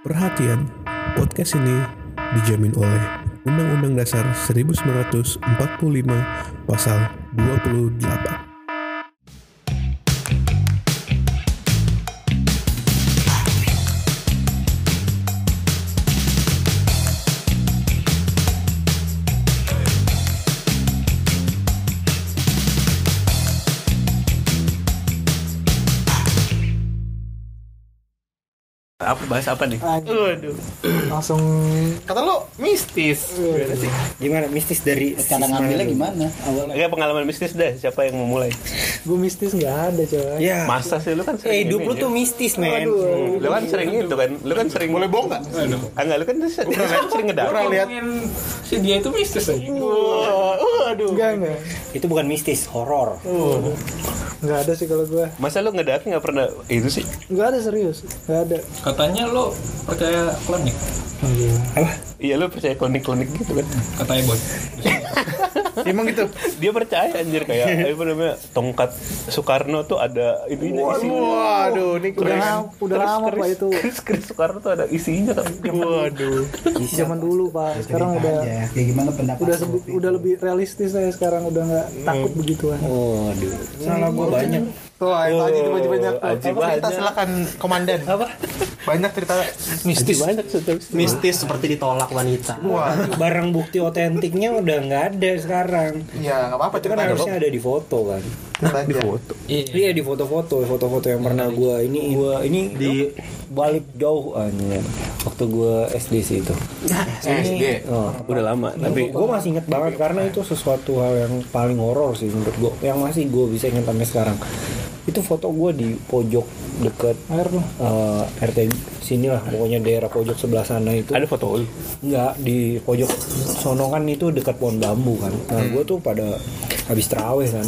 Perhatian, podcast ini dijamin oleh Undang-Undang Dasar 1945 Pasal 28. Bahas apa nih? Waduh. langsung Kata lu mistis. Gimana sih? Gimana mistis dari Cara ngambilnya gimana? Awalnya. Enggak pengalaman mistis deh. Siapa yang mau mulai? gue mistis nggak ada coy Ya. Masa sih lu kan Eh sering hidup ini lu ya. tuh mistis men. Lu kan sering itu kan. Lu kan sering Boleh bohong enggak? Enggak, lu kan sering, sering ngedak. lihat si dia itu mistis aja Waduh. enggak enggak Itu bukan mistis, horor. Nggak ada sih kalau gue Masa lu ngedak nggak pernah itu sih? nggak ada serius. Nggak ada. Katanya lo percaya klinik. Iya lu percaya klinik-klinik gitu kan? katanya boy emang gitu? Dia percaya anjir kayak apa namanya tongkat Soekarno tuh ada ininya isinya. waduh ini udah lama udah lama pak keris- itu. Keris Soekarno tuh ada isinya kan. Waduh. zaman dulu pak. Sekarang udah Ya, kayak gimana pendapat udah udah lebih realistis saya sekarang udah nggak takut begituan Waduh. salah gue banyak tuh itu aja tiba banyak tuh. Aji Apa cerita banyak. silakan komandan Apa? banyak cerita mistis Banyak cerita mistis seperti ditolak wanita. wah Barang bukti otentiknya udah nggak ada sekarang. ya nggak apa-apa Itu kan harusnya ada di foto kan. di foto Iya di foto-foto, foto-foto yang pernah gua ini gua ini di balik jauh aja. Waktu gua SD sih itu. SD. Oh, Udah lama tapi gue masih inget banget karena itu sesuatu hal yang paling horor sih menurut gue yang masih gue bisa inget sampai sekarang itu foto gue di pojok deket air tuh eh, RT sini lah pokoknya daerah pojok sebelah sana itu. Ada foto lu. Enggak di pojok sono kan itu dekat pohon bambu kan. Nah gue tuh pada habis terawih kan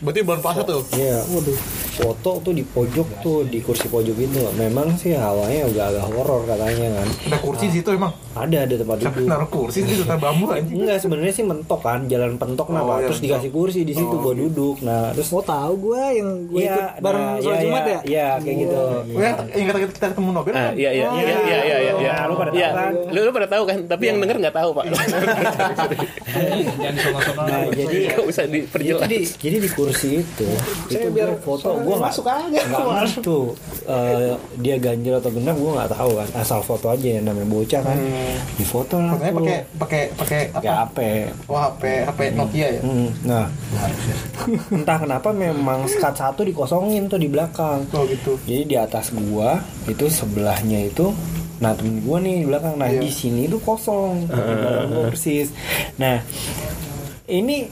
berarti bulan puasa tuh Iya, waduh. Foto tuh di pojok tuh di kursi pojok itu. Memang sih hawanya agak agak horor katanya kan. ada kursi di situ emang Ada ada tempat duduk. naruh kursi di situ bambu anjing Enggak sebenarnya sih mentok kan, jalan pentok nah, Oh, Pak. iya, terus dikasih kursi di situ buat duduk. Nah, terus oh tahu gue yang gue Iya, ikut bareng nah, iya, jumat iya, ya Iya, kayak gitu. Oh, yang ingat kita, kita ketemu Nobel Ah, kan? iya iya iya iya iya iya iya. Lu pada tahu Iya, kan? Lu, lu pada tahu kan, tapi yang denger nggak tahu, Pak. jangan Nah, jadi Enggak usah itu diperjelas. di, jadi di kursi itu. Itu gue foto gue nggak masuk aja. nggak ngerti tuh eh, dia ganjil atau genap gue nggak tahu kan. Asal foto aja yang namanya bocah kan. Di foto lah Fotonya tuh. pakai pakai pakai apa? HP Wah, HP HP Nokia ya. Hmm, nah. Entah kenapa memang skat satu dikosongin tuh di belakang. Oh gitu. jadi di atas gua itu sebelahnya itu nah temen gua nih di belakang. Nah Iya. di sini tuh kosong. Belakang gua persis. Nah ini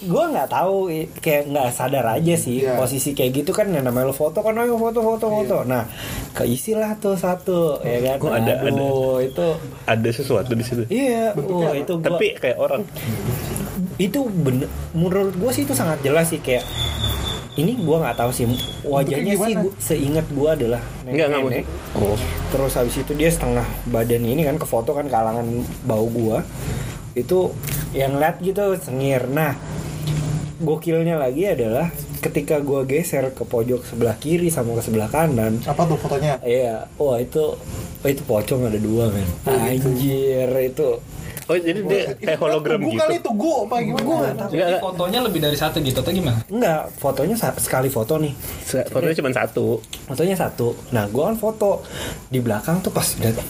gua nggak tahu kayak nggak sadar aja sih Iya. posisi kayak gitu kan yang namanya lo foto kan ayo foto foto foto nah keisi lah tuh satu ya kan Kok ada- ada? Aduh, itu Ada sesuatu di situ. iya wah itu gua Tapi kayak orang. itu bener menurut gue sih itu sangat jelas sih kayak ini gua nggak tahu sih wajahnya sih gua, seingat gua adalah Enggak enggak nenek. Oh. terus habis itu dia setengah badan ini kan ke foto kan kalangan bau gua itu yang lihat gitu sengir nah gokilnya lagi adalah ketika gua geser ke pojok sebelah kiri sama ke sebelah kanan. Apa tuh fotonya? iya wah itu oh, itu pocong ada dua men. Anjir itu Oh, jadi dia kayak hologram gitu. kali itu gue apa gimana? Enggak. fotonya lebih dari satu gitu atau gimana? Enggak fotonya sekali foto nih. Se- Fotonya cuma satu. fotonya satu. Nah gue kan foto. Di belakang tuh pas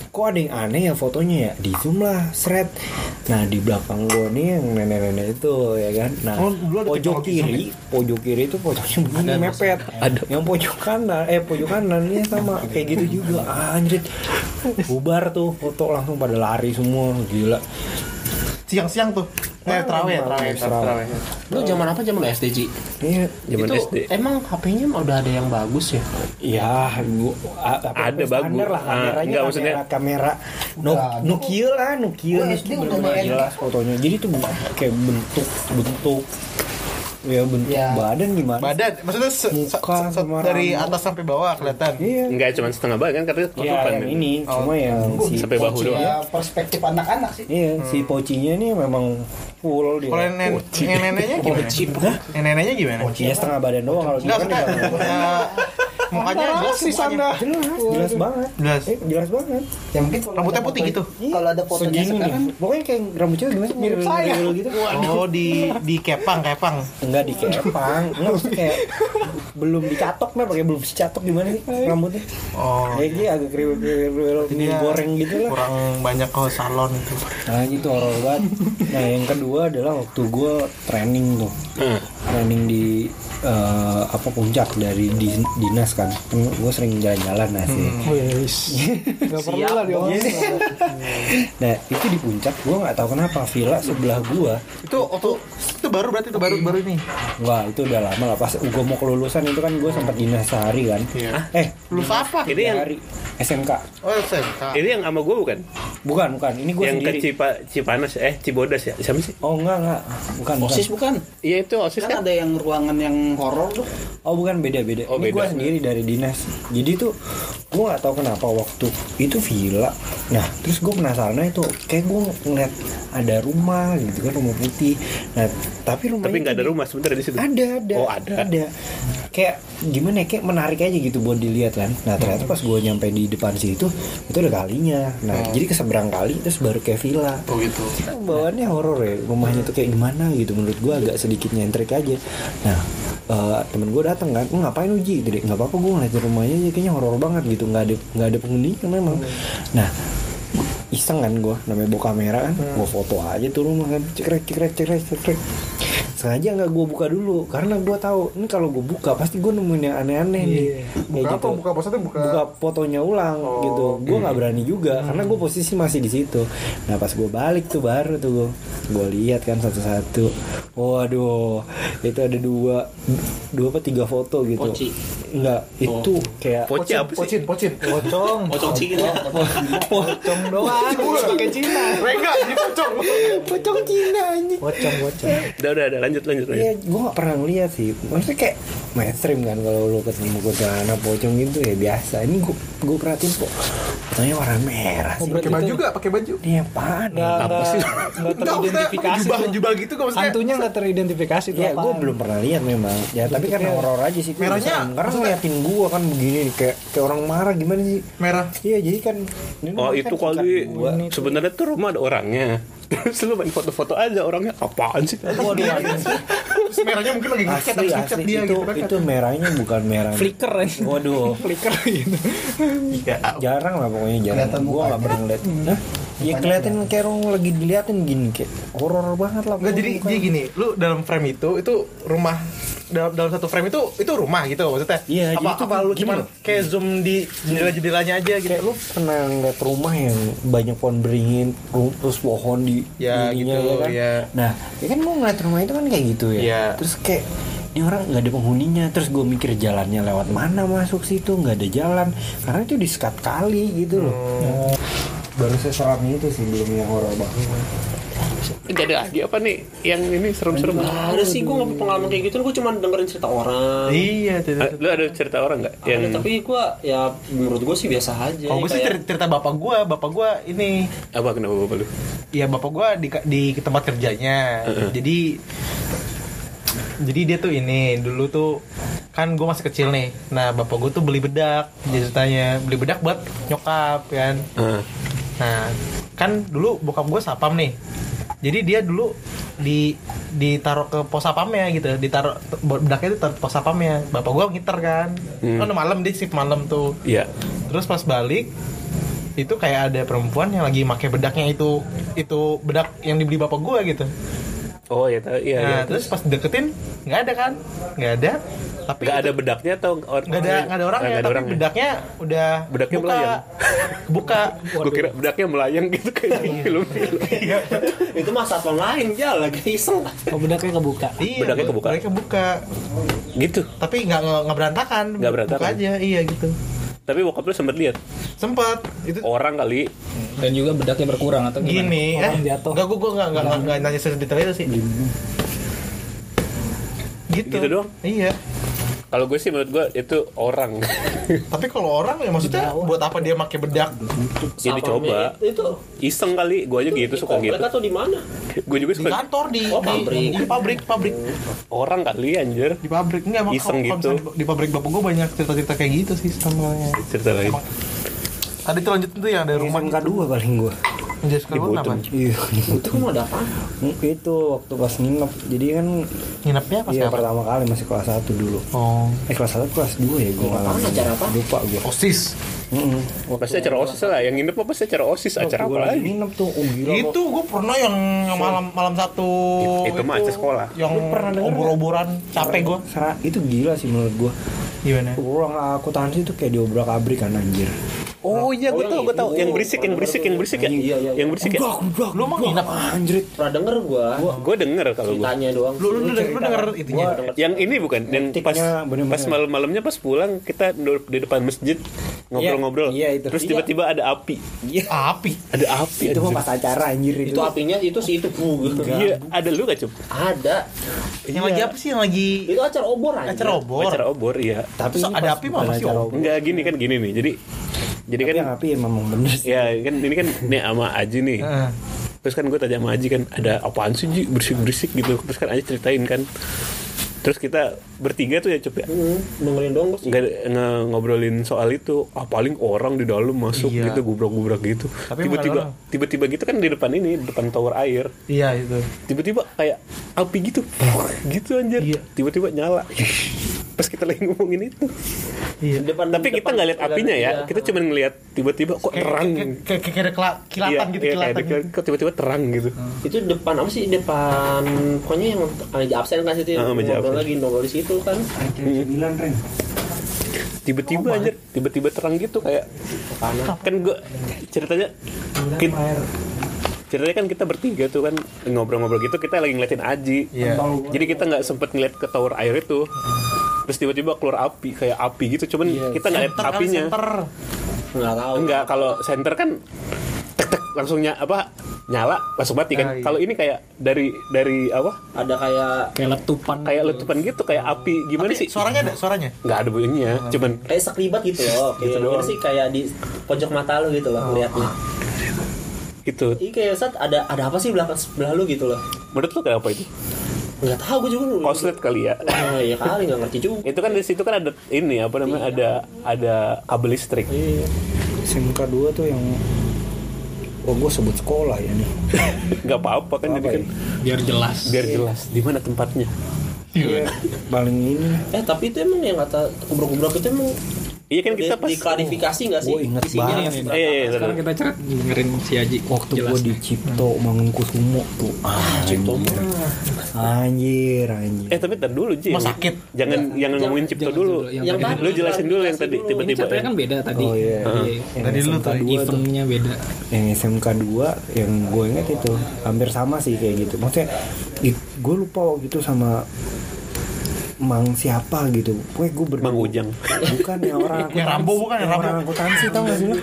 kok ada yang aneh ya fotonya ya? Di zoom lah seret. Nah di belakang gue nih yang nenek-nenek itu ya kan? Nah Oh, pojok kiri pojok kiri itu pojoknya begini mepet. Ada. yang pojok kanan eh pojok kanan ini sama kayak gitu juga. Anjrit. Bubar tuh foto langsung pada lari semua gila siang-siang tuh. Eh, terawih, terawih, terawih. Lu zaman apa zaman lu SD Ci? iya Zaman SD. emang HP-nya udah ada yang bagus ya? Iya, Ada bagus. lah Ah, kameranya enggak, maksudnya- kamera, kamera no, Nokia lah Nokia SD udah fotonya jadi tuh kayak bentuk bentuk ya bentuk Ya. badan gimana Badan, maksudnya se- se- Muka se- dari atas sampai bawah kelihatan. iya Enggak cuma setengah badan kan katanya ya ketutupan. yang ini cuma yang si Sampai bahu doang. Ya perspektif anak-anak sih. iya si pocinya nih memang full dia Kalau nen- yang neneknya gimana? Yang neneknya gimana? ya setengah badan doang kalau dia Enggak, kan enggak. Mukanya jelas si mukanya. Sanda. jelas jelas. banget. Jelas. Eh, jelas banget. Ya mungkin kalau Rambutnya putih foto- gitu? Kalau ada fotonya segini. nih sekarang. Pokoknya kayak rambut cewek gimana sih? Mirip saya. gitu. Oh di di kepang kepang. enggak di kepang. Enggak maksudnya kayak belum dicatok nah pakai belum dicatok gimana sih rambutnya? Oh. Kayak dia agak kriwil kriwil ya goreng gitu lah. kurang banyak ke salon itu. nah itu horor banget. Nah yang kedua adalah waktu gue training tuh. Training di eh, apa puncak dari di- dinas kan gue sering jalan-jalan nah sih Wis. Gak perlu lah diomongin. nah itu di puncak gue nggak tahu kenapa villa sebelah gue Itu waktu itu baru berarti itu baru baru ini. Wah itu udah lama lah pas gue mau kelulusan itu kan gue sempat dinas sehari kan Iya. eh Lulus apa? Ini yang hari SMK Oh SMK. ini yang sama gue bukan? bukan bukan ini gue yang sendiri ke Cipa, Cipanas eh Cibodas ya siapa sih? oh enggak enggak bukan bukan OSIS bukan? Iya itu osis Kan kan? ada yang ruangan yang horor tuh. Oh bukan beda beda. Oh, Ini gue beda. sendiri dari dinas. Jadi tuh gue nggak tahu kenapa waktu itu villa. Nah terus gue penasaran itu kayak gue ngeliat ada rumah gitu kan rumah putih. Nah tapi rumah Tapi nggak ada rumah sebenarnya di situ. Ada ada. Oh, ada. Ada. Kayak gimana ya kayak menarik aja gitu buat dilihat kan. Nah ternyata pas gue nyampe di depan situ itu ada kalinya. Nah jadi ke seberang kali terus baru kayak villa. Oh gitu. bawaannya horor ya rumahnya tuh kayak gimana gitu menurut gua agak sedikit nyentrik aja nah eh, temen gue datang kan "Lu ngapain uji? Deh nggak apa-apa gue ngeliatin rumahnya aja kayaknya horor banget gitu nggak ada nggak ada penghuni kan memang nah iseng kan gue namanya bawa kamera kan gue foto aja tuh rumah kan cekrek cekrek cekrek cekrek sengaja nggak gue buka dulu karena gue tahu ini kalau gue buka pasti gue nemuin yang aneh-aneh nih. Buka Kayak apa? Buka maksudnya buka- buka fotonya ulang Oh, gitu. Gue nggak berani juga karena gue posisi masih di situ. Nah pas gue balik tuh baru tuh gue gue lihat kan satu-satu. Waduh itu ada dua dua apa tiga foto gitu. Poci. Enggak itu kayak Poci apa sih? Pocin, pocin. Pocong. Pocong Cina. Pocong doang. Pakai Cina. Rega di pocong. pocong Cina anjing Pocong, pocong. Udah udah udah lanjut lanjut. Iya, gue gak pernah ngeliat sih. Maksudnya kayak mainstream kan kalau lu ketemu kuntilanak pocong gitu ya biasa. Ini gue gue perhatiin kok fotonya warna merah sih. Pakai baju gak? Pakai baju. Ini apaan? Nggak, ya? nggak, nggak teridentifikasi. Jubah, tuh. jubah gitu gak maksudnya? Hantunya nggak teridentifikasi tuh Ya, gue belum pernah lihat memang. Ya, tapi karena horor aja sih. Merahnya. Karena ngeliatin gue kan begini nih, kayak kayak orang marah gimana sih? Merah. Iya, jadi kan. Oh kan itu tingkat kali gua. sebenarnya tuh rumah ada orangnya. Terus lu main foto-foto aja orangnya apaan sih? Waduh, Terus merahnya mungkin lagi ngechat asli dia itu gitu kan. itu merahnya bukan merah Flicker aja. waduh Flicker gitu. Iya. jarang lah pokoknya jarang Kelihatan gue mukanya. nggak pernah lihat Hah? ya kelihatan kayak orang lagi diliatin gini kayak horor banget lah Enggak jadi jadi gini, lu dalam frame itu itu rumah dalam dalam satu frame itu itu rumah gitu maksudnya. Iya, apa, apa lu loh. kayak zoom di jendela-jendelanya aja gitu. kayak lu pernah ngeliat rumah yang banyak pohon beringin ru- terus pohon di Ya, ininya, gitu, kan? ya. nah ya kan gue ngeliat rumah itu kan kayak gitu ya Iya. terus kayak ini orang nggak ada penghuninya terus gue mikir jalannya lewat mana masuk situ nggak ada jalan karena itu di sekat kali gitu loh Hmm. baru seseram itu sih belum yang horor banget Jadi lagi apa nih yang ini serem-serem? Nggak ada sih gue nggak pengalaman kayak gitu. Gue cuma dengerin cerita orang. Iya, Ah, tidak. Lu ada cerita orang nggak yang Ada, tapi gue ya menurut gue sih biasa aja. Kalau gue sih Kayak- cerita, bapak gua, bapak gua ini apa kenapa bapak lu? ya bapak gua di di tempat kerjanya. Jadi jadi dia tuh ini dulu tuh kan gue masih kecil nih. Nah bapak gue tuh beli bedak, jadi ceritanya beli bedak buat nyokap kan. Ah. Nah, kan dulu bokap gue sapam nih. Jadi dia dulu di ditaruh ke pos sapamnya gitu, ditaruh bedaknya itu taruh pos sapamnya. Bapak gue ngiter kan. Hmm. Kan malam dia shift malam tuh. Iya. Terus pas balik itu kayak ada perempuan yang lagi pakai bedaknya itu itu bedak yang dibeli bapak gue gitu. Oh ya, tahu. iya, nah, iya. terus pas deketin nggak ada kan? Nggak ada. Tapi nggak ada bedaknya atau or- nggak ada nggak ada orangnya, ada tapi orangnya. bedaknya udah Bedaknya buka. melayang. buka. Gue kira bedaknya melayang gitu kayak di film-film. itu mah satpam lain ya lagi iseng. Oh, bedaknya kebuka. Iya, Bedaknya kebuka. Bedaknya buka. gitu. Tapi nggak nggak nggak berantakan. Nggak berantakan. Buka aja, iya gitu. Tapi bokap lu sempet lihat Sempat itu orang kali. Dan juga bedaknya berkurang atau gimana? gini Orang eh jatuh. nggak gue gue nggak nggak nggak- nggak nanya sedetail itu sih gitu Gitu doang? iya Kalau gue sih menurut gue itu orang. Tapi kalau orang ya maksudnya buat apa dia pakai bedak? Jadi coba. Itu Iseng kali, gue aja gitu suka gitu. Atau di mana? Gue juga Di suka kantor di Oh, di- pabrik. Di, pabrik, pabrik. orang kali anjir. Di pabrik enggak emang Iseng gitu. di, pabrik bapak gue banyak cerita-cerita kayak gitu sih sebenarnya. Cerita lain. Tadi tuh lanjutin tuh yang ada rumah SMK dua paling gua Menjadi sekolah lu kenapa? iya Itu kan ada apa? itu waktu pas nginep jadi kan Nginepnya pas iya apa? pertama kali masih kelas 1 dulu Oh, eh kelas 1 kelas 2 ya gue Apaan, acara apa? lupa gue osis. Heeh. Pasti acara osis lah. Yang nginep apa acara osis. Acara apa lagi? nginep tuh oh gila. Itu gue pernah yang malam malam satu Itu mah acara sekolah. Yang obor-oboran capek gue. Sera- itu gila sih menurut gue Gimana? ruang akuntansi itu kayak diobrak abrik kan anjir Oh iya, gue tau, gue tau. Yang berisik, yang berisik, yang berisik ya. Iya, iya, Yang berisik ya. Lu mau nginep? anjir Pernah denger gua. Gue denger kalau gue. Ceritanya doang. Lu lu, lu, lu denger itunya? Yang ini bukan, yang pas pas malam-malamnya pas pulang kita di depan masjid ngobrol-ngobrol. Iya, iya, itu. Terus Iya. tiba-tiba ada api. iya Api. Ada api. itu mah pas acara anjir itu, Itu apinya itu sih itu bu. Iya, ada lu gak cup? Ada. Yang lagi apa sih? Yang lagi Itu acara obor aja. acara obor. Acara obor, iya. tapi ada api mah masih obor. Enggak gini kan gini nih. Jadi jadi tapi kan yang api emang bener sih ya kan ini kan nih sama Aji nih. Heeh. Terus kan gue tanya sama Aji kan ada apaan sih Ji berisik-berisik gitu. Terus kan Aji ceritain kan. Terus kita bertiga tuh ya cup ya. Hmm, dengerin dong nggak nge- ngobrolin soal itu ah paling orang di dalam masuk Iya. gitu gubrak-gubrak gitu tiba-tiba tiba-tiba gitu kan di depan ini di depan tower air Iya itu. tiba-tiba kayak api gitu gitu anjir Iya. tiba-tiba nyala pas kita lagi ngomongin itu Iya. Depan, tapi kita depan- nggak lihat apinya ya Iya. kita cuma ngelihat tiba-tiba kok terang Kayak kayak kayak ada kela- kilatan Iya, gitu, iya, kilatan. kayak ada- kok tiba-tiba terang gitu itu depan apa sih depan pokoknya yang meja absen kan situ Ah, meja absen. Lagi ngobrol di situ kan. Sembilan ren. Tiba-tiba anjir tiba-tiba terang gitu kayak kan gue ceritanya kita, ceritanya kan kita bertiga tuh kan ngobrol-ngobrol gitu kita lagi ngeliatin Aji. Iya. jadi kita nggak sempet ngeliat ke tower air itu. Terus tiba-tiba keluar api kayak api gitu cuman kita nggak lihat kali, apinya. center. nggak tahu. Enggak kalau center kan tek tek langsungnya apa nyala langsung mati kan. Ah, iya. kalau ini kayak dari dari apa? Ada kayak Kayak letupan. kayak letupan gitu kayak api. Gimana Tapi sih? suaranya ada suaranya. nggak ada bunyinya cuman kayak sekelibat gitu loh. Kayak Gitu doang. sih kayak di pojok mata lu gitu loh lihatnya gitu. Iya kayak saat ada ada apa sih belakang sebelah lu gitu loh? Menurut lu kayak apa itu? Nggak tahu gue juga lu konslet kali ya. Oh, ya kali nggak ngerti juga. Itu kan di situ kan ada ini apa namanya ada ada kabel listrik. Iya. SMK 2 tuh yang Oh gue sebut sekolah ya nih nggak apa-apa kan jadi kan ya? Biar jelas. biar jelas di mana tempatnya Iya Paling ini eh tapi itu emang yang kata kubrak-kubrak itu emang iya kan kita pas diklarifikasi nggak sih Gua inget isinya banget. yang eh seberapa? iya, iya, Sekarang kita ceret dengerin si Aji. Waktu gue di Cipto Mangunkusumo tuh Anjir Anjir Anjir eh tapi ntar dulu Ji Rumah sakit. jangan jangan ngomongin cipto jangan dulu yang yang tadi. tadi lu jelasin dulu yang tadi. Ini tiba-tiba ya. kan beda tadi. Oh iya Iya. Tadi 2 tuh Eventnya beda. yang SMK 2 yang gue inget itu hampir sama sih kayak gitu maksudnya gue lupa waktu itu sama Mang siapa gitu. Pokoknya gue berdua Mang Ujang. Bukan yang orang Yang Rambo bukan, yang yang orang akuntansi tau gak sih lu?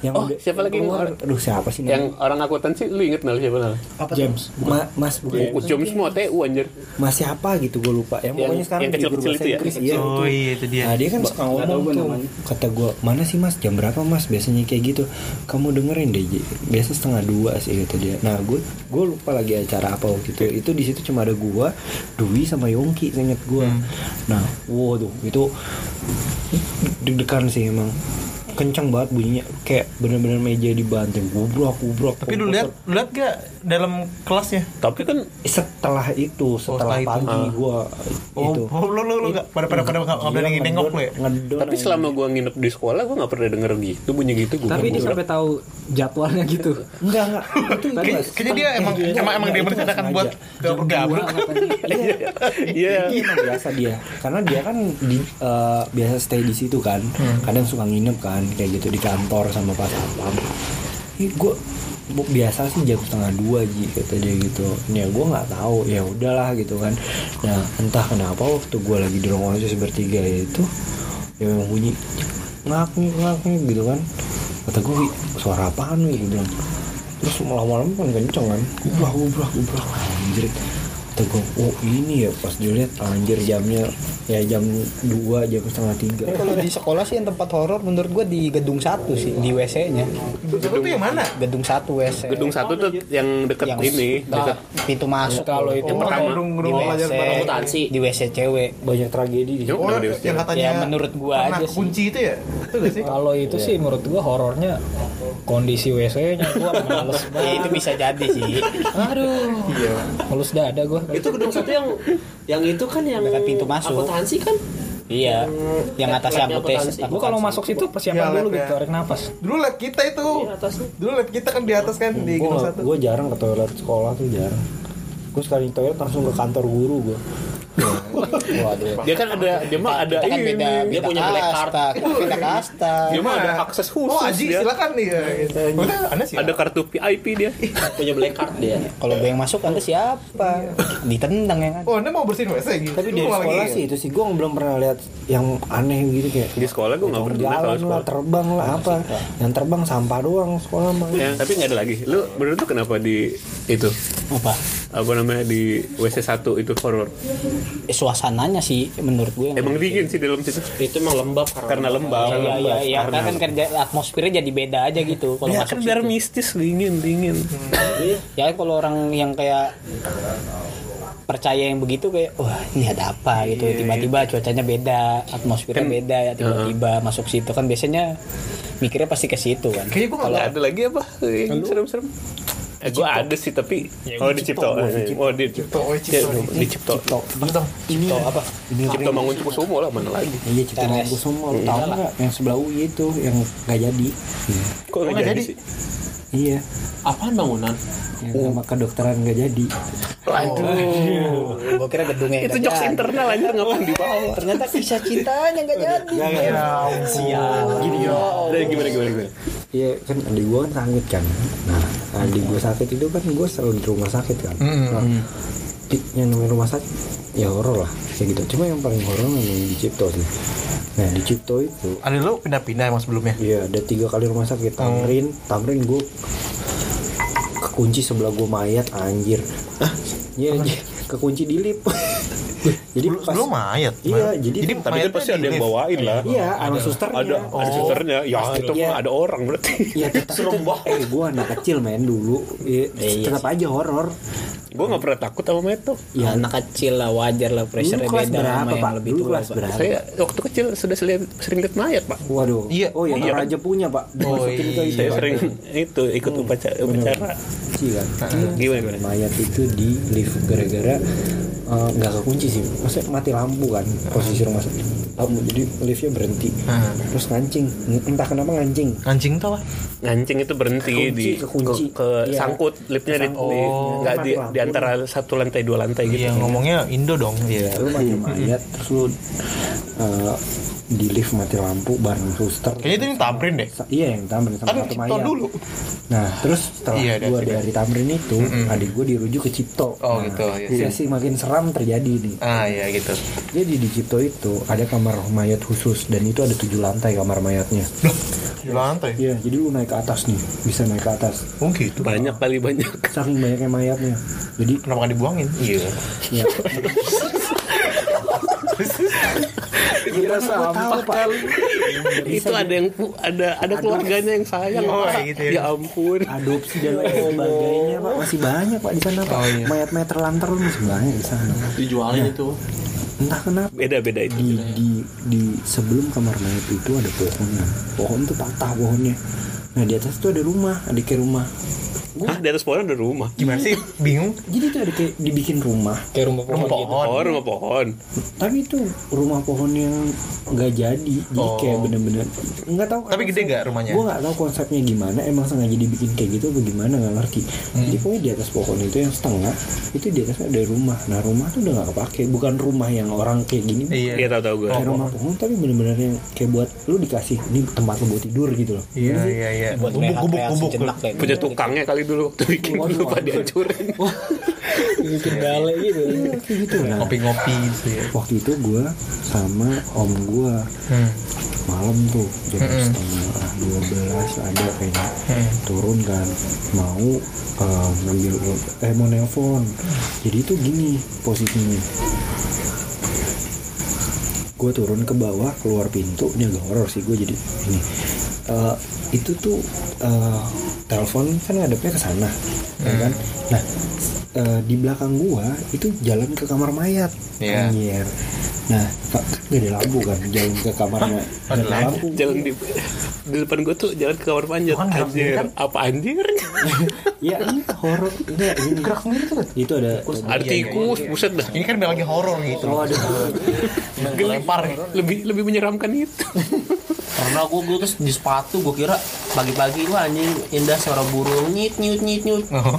Yang Oh, udah- siapa lagi yang keluar. Aduh siapa sih yang namanya? orang akuntansi lu inget nal siapa? Nal James. Ma- Mas bukan Ucum semua TU anjir. Mas siapa gitu gue lupa. Yang Yang- pokoknya sekarang yang jadi guru kecil-kecil itu ya? Iya Oh iya itu dia. Nah dia kan suka ngomong tuh. Kata gue Mana sih mas? Jam berapa mas? Biasanya kayak gitu. Kamu dengerin deh Ji. Biasa setengah dua sih kata dia. Nah gue gue lupa lagi acara apa waktu itu. Itu di situ cuma ada gue Dwi sama Yongki Ingat gue Nah waduh itu Deg-degan sih emang. Kencang banget bunyinya Kayak bener-bener meja dibanting Gubrak gubrak Tapi lu lihat, lu lihat gak dalam kelasnya? tapi kan Setelah itu Setelah setelah itu. pagi gue Oh, Itu oh, lu lu lu gak pada pada pada nggak nggak berani Gila, nengok ngedon- lu ya? ngedon tapi selama gua nginep di sekolah gua nggak pernah denger gitu bunyi gitu gua Tapi dia sampai tahu jadwalnya gitu. Enggak enggak Itu enggak. Kayaknya dia emang emang emang dia merencanakan buat katanya. Iya, Iya. Iya, emang biasa dia. Karena dia kan di, eh, biasa stay di situ kan. Kadang suka nginep kan, kayak gitu di kantor sama pas satpam. Ih, gue biasa sih jam setengah dua ji kata dia gitu. Ya gue nggak tahu. Ya udahlah gitu kan. Nah entah kenapa waktu gue lagi di ruang osis bertiga itu, ya memang bunyi ngak nih ngak nih gitu kan. Kata gue "Wi, suara apaan nih gitu bilang. Terus lama-lama kan kenceng kan. Gubrak gubrak gubrak anjir gue oh ini ya pas dilihat anjir jamnya ya jam 2 jam setengah tiga kalau di sekolah sih yang tempat horor menurut gua di gedung satu sih di WC-nya. Itu tuh yang mana? Gedung satu WC. Gedung satu tuh yang deket yang ini, nah, deket pintu masuk Kalau itu Oh, pertama. gedung di gedung WC, akuntansi. di WC cewek. banyak tragedi di situ. Oh, dia yang katanya Ya, menurut gua pernah aja sih. kunci itu ya? Kalau itu sih menurut gua horornya kondisi WC-nya gua males Ya banget. itu bisa jadi sih. Aduh. Males dada gua. Itu gedung satu yang yang itu kan yang Dekat pintu masuk. akuntansi kan Iya. Yang atasnya labnya akuntansi. akuntansi. Gua kalau masuk situ persiapan Iya, dulu lab ya. gitu, tarik nafas. Dulu lab kita itu. Iya, atasnya. Dulu lab kita kan di atas kan di gedung satu. gue jarang ke toilet sekolah tuh jarang gue sekali di toilet langsung ke kantor guru gue Waduh. Dia kan ada, dia mah ada Kita kan ini. beda, Dia punya black card. Kita kasta. Dia mah ada akses khusus Oh, Aji dia. silakan nih ya. Gitu. Udah, Anda sih. Ada kartu VIP dia. punya black card dia Kalau gue yang masuk anda siapa? Ditendang ya kan. Oh, Anda mau bersihin WC gitu. tapi di sekolah lagi? sih itu sih gue belum pernah lihat yang aneh gitu kayak Di sekolah gue nggak Potong pernah kalau sekolah. terbang lah apa yang terbang sampah doang sekolah mah Ya, tapi nggak ada lagi. Lu menurut lu kenapa di itu Apa? Apa namanya di WC 1 itu horor? Eh, suasananya sih menurut gue. Emang dingin sih dalam situ. itu emang lembab karena Karena lembab. Iya iya iya kan kan kerja atmosfernya jadi beda aja gitu kalau Ya masuk kan biar mistis dingin dingin. Ya kalau orang yang kayak percaya yang begitu kayak wah ini ada apa gitu tiba-tiba cuacanya beda atmosfernya Kan- beda ya tiba-tiba masuk situ kan biasanya mikirnya pasti ke situ kan Kayaknya gue Kalau ada lagi apa yang serem-serem? Eh, gue ada sih tapi kalau di Cipto, eh, oh di Cipto, oh, Cipto. di Cipto, ini Cipto apa? Cipto Mangun Kusumo lah mana lagi? iya gue semua lu tahu nggak yang sebelah UI itu yang nggak jadi. Kok nggak nggak jadi jadi? sih? iya. Apaan bangunan? Yang sama kedokteran nggak jadi. Gue kira gedungnya Itu nggak jokes jadi. internal aja ngapain di bawah? ternyata kisah cintanya nggak jadi. Ya ampun. Gini gimana? Gimana gimana gimana? Iya kan adik gue kan sakit kan. Nah adik gue sakit itu kan gue selalu di rumah sakit kan. Nah di- yang namanya rumah sakit ya horor lah kayak gitu. Cuma yang paling horor memang di Cipto sih. Nah di Cipto itu Ada lu pindah-pindah emang sebelumnya? Iya ada tiga kali rumah sakit Tamrin. Tamrin gue kekunci sebelah gue mayat anjir. Iya anjir kekunci di lift Jadi Sebelum, pas sebelum mayat. Iya, jadi- jadi Tapi kan pasti ada yang bawain lah. Iya sama susternya Ada ada susternya. Ya itu Iya. mah ada orang berarti. Iya tetap Serem Eh gue anak kecil main dulu Iya, Tetap aja horor Gue nggak pernah takut sama Meto. ya anak kecil lah wajar lah pressure kelas beda berapa sama yang pak? lebih tua kelas berapa? Saya waktu kecil sudah sering, sering lihat mayat pak. Waduh. Iya. Oh yang Iya raja punya pak. Dimasukin ke itu. Saya sering itu ikut upacara. upacara. Iya kan. Gimana gimana? Mayat itu di lift gara-gara eh, nggak kekunci sih. Maksudnya mati lampu kan posisi rumah sakit. Lampu jadi liftnya berhenti. Hmm. Terus ngancing. Entah kenapa ngancing. Anjing tau lah. Ngancing itu berhenti Kekunci, di kekunci. ke, ke Iya. sangkut liftnya di, di- Oh. nggak di, Mati di antara satu lantai dua lantai gitu. Iya ngomongnya Indo dong. Iya. Lu mati mayat terus lu eh, di lift mati lampu bareng suster. Kayaknya itu yang Tamrin deh. Sa- Iya yang tamrin sama Kan satu Cipto mayat. dulu. Nah terus setelah Iya, gua dari- dari tamrin itu, adik gua dirujuk ke Cipto. Oh, Nah, gitu, iya. Sesi makin seram terjadi nih. Ah iya gitu. Jadi di Cipto itu ada kamar mayat khusus dan itu ada tujuh lantai kamar mayatnya. Di lantai. Iya, jadi lu naik ke atas nih, bisa naik ke atas. Oh gitu. Banyak kali banyak. Saking banyaknya mayatnya. Jadi Kenapa nggak dibuangin? Iya. ya. Kira sampah pak. itu ada yang ada ada keluarganya yang sayang Oh, Pak. gitu ya. ya ampun Adopsi dan lain sebagainya pak masih banyak pak di sana pak. Oh, iya. Mayat-mayat terlantar masih banyak di sana. dijualin itu Entah kenapa beda beda itu di di di sebelum kamar mayat itu ada pohonnya. Pohon tuh patah pohonnya. Nah di atas tuh ada rumah, ada kayak rumah. Hah, di atas pohon ada rumah Gimana sih? Bingung. Jadi tuh ada kayak dibikin rumah. kayak rumah pohon Rumah gitu. pohon. oh rumah pohon Tapi itu rumah pohon yang nggak jadi. Jadi Oh. kayak bener-bener nggak tahu. Tapi gede nggak rumahnya? Gue nggak tahu konsepnya gimana. Emang sengaja dibikin kayak gitu atau gimana nggak ngerti. Hmm. Jadi pokoknya di atas pohon itu yang setengah itu di atasnya ada rumah. Nah rumah tuh udah nggak kepake. Bukan rumah yang orang kayak gini. Iya. iya tahu tahu gue Kayak rumah pohon tapi bener-bener yang kayak buat lu dikasih ini tempat lu buat tidur gitu loh. Iya iya iya. buat Gubuk gubuk gubuk. punya tukangnya kali dulu. Waktu bikin Waduh, lupa waduh. dihancurin. Bikin gale gitu. Gitu nah. Ngopi-ngopi gitu ya. Waktu itu gue sama om gue Hmm. malam tuh jam setengah dua belas ada kayaknya. Turun kan mau eh, ngambil eh mau nelpon. Jadi itu gini posisinya. Gue turun ke bawah keluar pintu ini agak horor sih gue jadi ini Eh, itu tuh eh, telepon kan ngadepnya ke sana ya kan? Nah eh, di belakang gua itu jalan ke kamar mayat Iya. Anjir. nah kan gak ada lampu kan jalan ke kamar mayat ada lampu jalan di di depan gue tuh jalan ke kamar panjat Bukan gerak anjir kan? apa anjir ya ini horor enggak ini Gerak sendiri tuh. itu ada ada tikus buset dah Ini kan lagi horor gitu. oh ada Lempar nih. lebih lebih menyeramkan itu Karena gue gue terus di sepatu gue kira pagi-pagi itu anjing indah suara burung nyit nyut nyit nyut. Oh.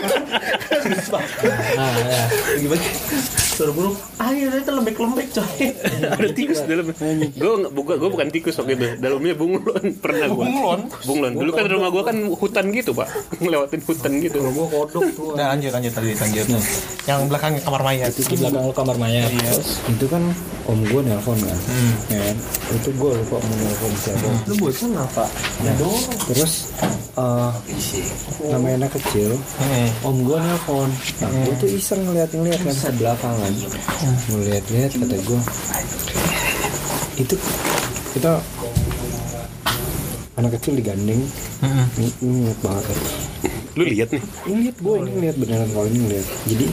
Nah, ya. Suara burung. Akhirnya itu lembek-lembek coy. ada tikus dalam gue buka gue bukan tikus waktu itu dalamnya bunglon pernah gue Bunglon? bunglon dulu kan rumah gue kan hutan gitu pak ngelewatin hutan gitu gua kodok tuh Nah, lanjut lanjut lanjut lanjut. Yang belakang kamar mayat. Di belakang kamar mayat. itu kan om gue nelpon kan ya itu gue lupa mau nelpon siapa Lu bosan apa? Nah, terus eh namanya anak kecil Hmm. om gue nelpon nah gue tuh iseng ngeliat-ngeliat kan. Ke belakang kan ngeliat-liat kata gue itu kita anak kecil digandeng. Ini, ini inget banget. Kan lu lihat nih? Ini lihat gue ini ngeliat beneran kalau ini ngeliat. Jadi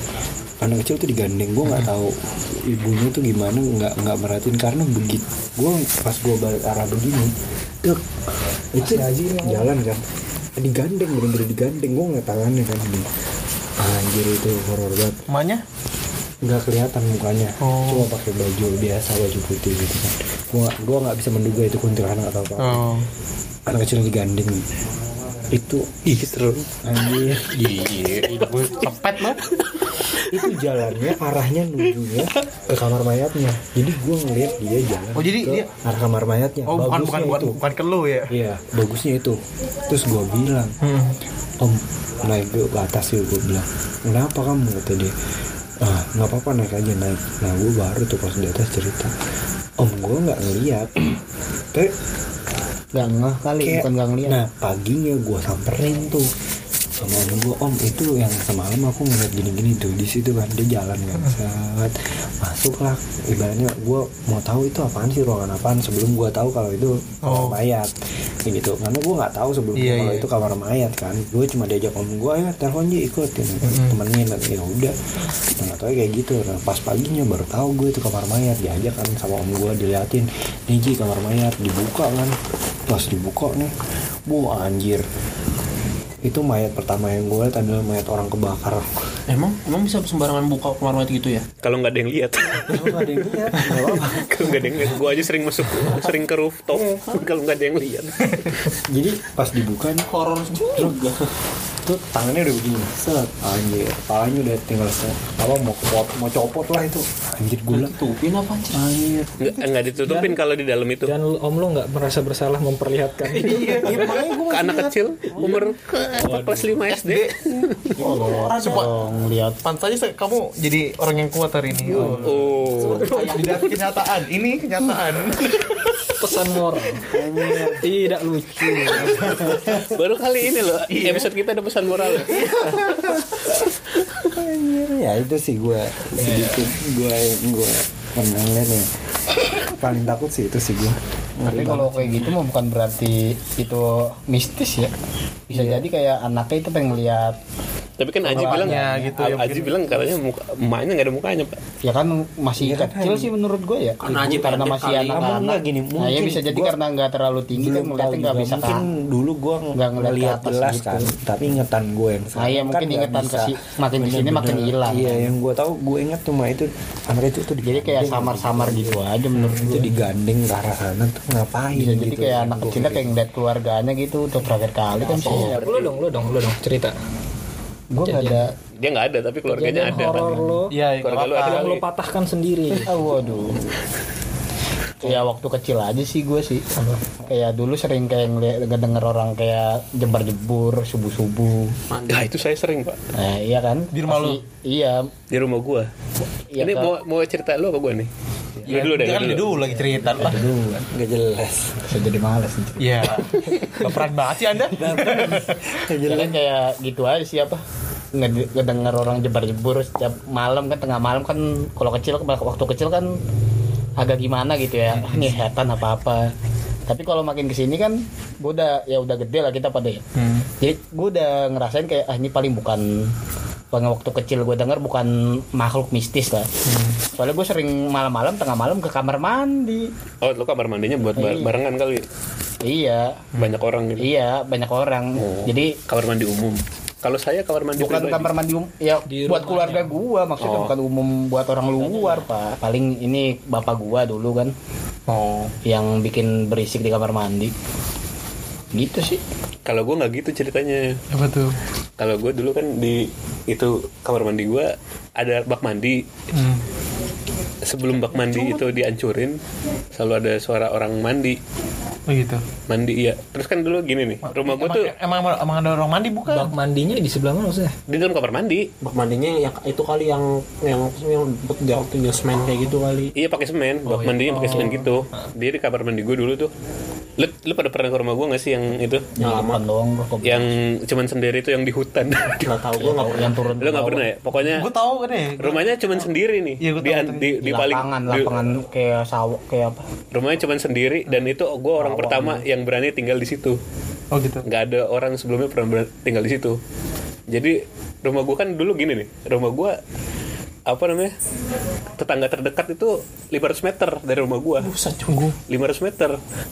anak kecil tuh digandeng. Gue nggak tahu ibunya tuh gimana nggak nggak merhatiin. Karena begitu gue pas gue balik arah begini dek itu jalan kan digandeng bener-bener digandeng. Gue ngeliat tangannya kan gini anjir itu horor banget. Emaknya? nggak kelihatan mukanya. Oh. cuma pakai baju biasa baju putih gitu kan. Gue gue nggak bisa menduga itu kuntilanak atau apa. Oh. anak kecil digandeng itu ih seru. Anjir. Iya, gue cepet lo. Itu jalannya arahnya nujunya ke kamar mayatnya. Jadi gue ngeliat dia jalan Oh, jadi ke dia- arah kamar mayatnya. Oh, bukan bukan bukan, itu. bukan ke lu ya. iya bagusnya itu. Terus gue bilang Hmm. om naik ke atas yuk gue bilang. Kenapa kamu? kata dia. Ah nggak apa-apa naik aja naik. Nah gue baru tuh pas di atas cerita. Om gue nggak ngeliat. Tapi Gak ngeh kali, kayak bukan gak ngeliat. nah paginya gue samperin tuh sama om gue om itu yang semalam aku ngeliat gini-gini tuh di situ kan dia jalan kan. Saat masuk lah ibaratnya gue mau tahu itu apaan sih ruangan apaan sebelum gue tahu kalau itu kamar Oh. mayat. Kayak gitu. Karena gue nggak tahu sebelumnya Iya, kalau iya. itu kamar mayat kan. Gue cuma diajak om gue ya telepon aja ikut. Ya. temenin. Dan ya udah. Nggak tahu kayak gitu. Nah pas paginya baru tahu gue itu kamar mayat. Diajak kan sama om gue diliatin. Nih Ji kamar mayat. Dibuka kan. Pas dibuka nih bu anjir itu mayat pertama yang gue lihat adalah mayat orang kebakar. Emang emang bisa sembarangan buka kamar mayat gitu ya? kalau nggak ada yang lihat. Nggak ada yang lihat nggak kalau ada yang lihat gue aja sering masuk sering ke rooftop. Kalau nggak ada yang lihat. Jadi pas dibuka nih Horor juga. Tuh tangannya udah begini. Set. Anjir kepalanya udah tinggal set. Apa mau kepot mau copot lah itu. Anjir bilang Tutupin apa anjir? anjir. Nggak ditutupin kalau di dalam itu. Dan om lu nggak merasa bersalah memperlihatkan. iya makanya gue ke anak kecil umur ke apa, kelas 5 SD. Coba ngeliat. Pantas aja kamu jadi orang yang kuat hari ini. Oh. oh Tidak kenyataan. Ini kenyataan. Pesan moral. Tidak lucu. baru kali ini loh episode kita ada pesan moral anjir ya itu sih gue sedikit gue gue pernah lihat ya. Paling takut sih itu sih gue Tapi kalau kayak gitu mah bukan berarti itu mistis ya. Bisa jadi kayak anaknya itu pengen ngeliat tapi kan Aji bilang Bapaknya gitu, ya Aji bilang katanya muka, emaknya nggak ada mukanya pak ya kan masih kecil sih menurut gue ya. Karena Aji karena masih kali. anak-anak. Gini, Nah, ya mungkin bisa jadi gua karena nggak terlalu tinggi kan ngeliatnya nggak bisa mungkin kan. dulu gue Nggak atas jelas gitu. kan tapi ingetan gue yang Nah, iya, mungkin kan ingetan kesini- makin ke sini makin Bener-bener. hilang. iya yang gue tahu gue inget cuma itu anak itu tuh Jadi kayak samar-samar gitu aja menurut itu gue. digandeng ke arah sana tuh ngapain jadi gitu. kayak anak kecilnya kayak ngeliat keluarganya gitu untuk terakhir kali kan sih. Lu dong, lu dong, lu dong cerita. Gue nggak ada. dia nggak ada tapi keluarganya ada kan lo Iya, keluarga lu ada yang lo patahkan sendiri. Ah, waduh. Kayak waktu kecil aja sih gue sih. Kayak dulu sering kayak ngeliat denger orang kayak jebar-jebur subuh-subuh. nah itu saya sering pak Nah, iya kan? Di rumah Pasti- Iya. di rumah gua Iya, ini Kak. mau mau cerita lu apa gua nih Ya, lu dulu deh kan lu dulu. dulu lagi cerita lah. nggak jelas Bisa jadi males nih. Iya. Baperan banget sih Anda. Kan kayak gitu aja sih apa? Ngedenger orang jebar-jebur setiap malam kan tengah malam kan kalau kecil waktu kecil kan agak gimana gitu ya ah, ini setan apa apa tapi kalau makin ke sini kan gue udah ya udah gede lah kita pada ya Hmm. jadi gue udah ngerasain kayak ah ini paling bukan paling waktu kecil gue denger bukan makhluk mistis lah soalnya gue sering malam-malam tengah malam ke kamar mandi Oh, lu kamar mandinya buat bar- Iya. barengan kali. iya Banyak orang gitu. iya banyak orang Oh. jadi Kamar mandi umum. Kalau saya kamar mandi bukan pribadi. kamar mandi umum ya Di buat keluarga gua maksudnya Oh. bukan umum buat orang luar pak paling ini bapak gua dulu kan Oh. yang bikin berisik di kamar mandi gitu sih Kalau gue nggak gitu ceritanya. Apa tuh? Kalau gue dulu kan di itu kamar mandi gue ada bak mandi. Hmm. Sebelum bak mandi itu dihancurin, selalu ada suara orang mandi. Oh gitu. Mandi iya. Terus kan dulu gini nih, rumah gue Emang, tuh emang, emang ada orang mandi bukan? Bak mandinya di sebelah mana maksudnya? di dalam kamar mandi. Bak mandinya yang itu kali yang yang yang buat dia waktu dia semen kayak gitu kali. Iya pakai semen, bak mandinya pakai semen gitu. Dia di kamar mandi gue dulu tuh. Lu, lu pada pernah ke rumah gue gak sih yang itu? yang lama doang Yang cuman sendiri itu yang di hutan. Nggak tahu gue nggak yang turun lu gak pernah ya? Pokoknya Gue tahu kan ya. rumahnya cuman sendiri nih. Iya, gua di, tahu, di, di, paling lapangan di- lapangan kayak sawah kayak apa rumahnya cuman sendiri dan itu gue orang pertama yang berani tinggal di situ. Oh gitu. nggak ada orang sebelumnya pernah tinggal di situ jadi rumah gua kan dulu gini nih rumah gua apa namanya? Tetangga terdekat itu 500 meter dari rumah gua. Buset cunggu. 500 meter.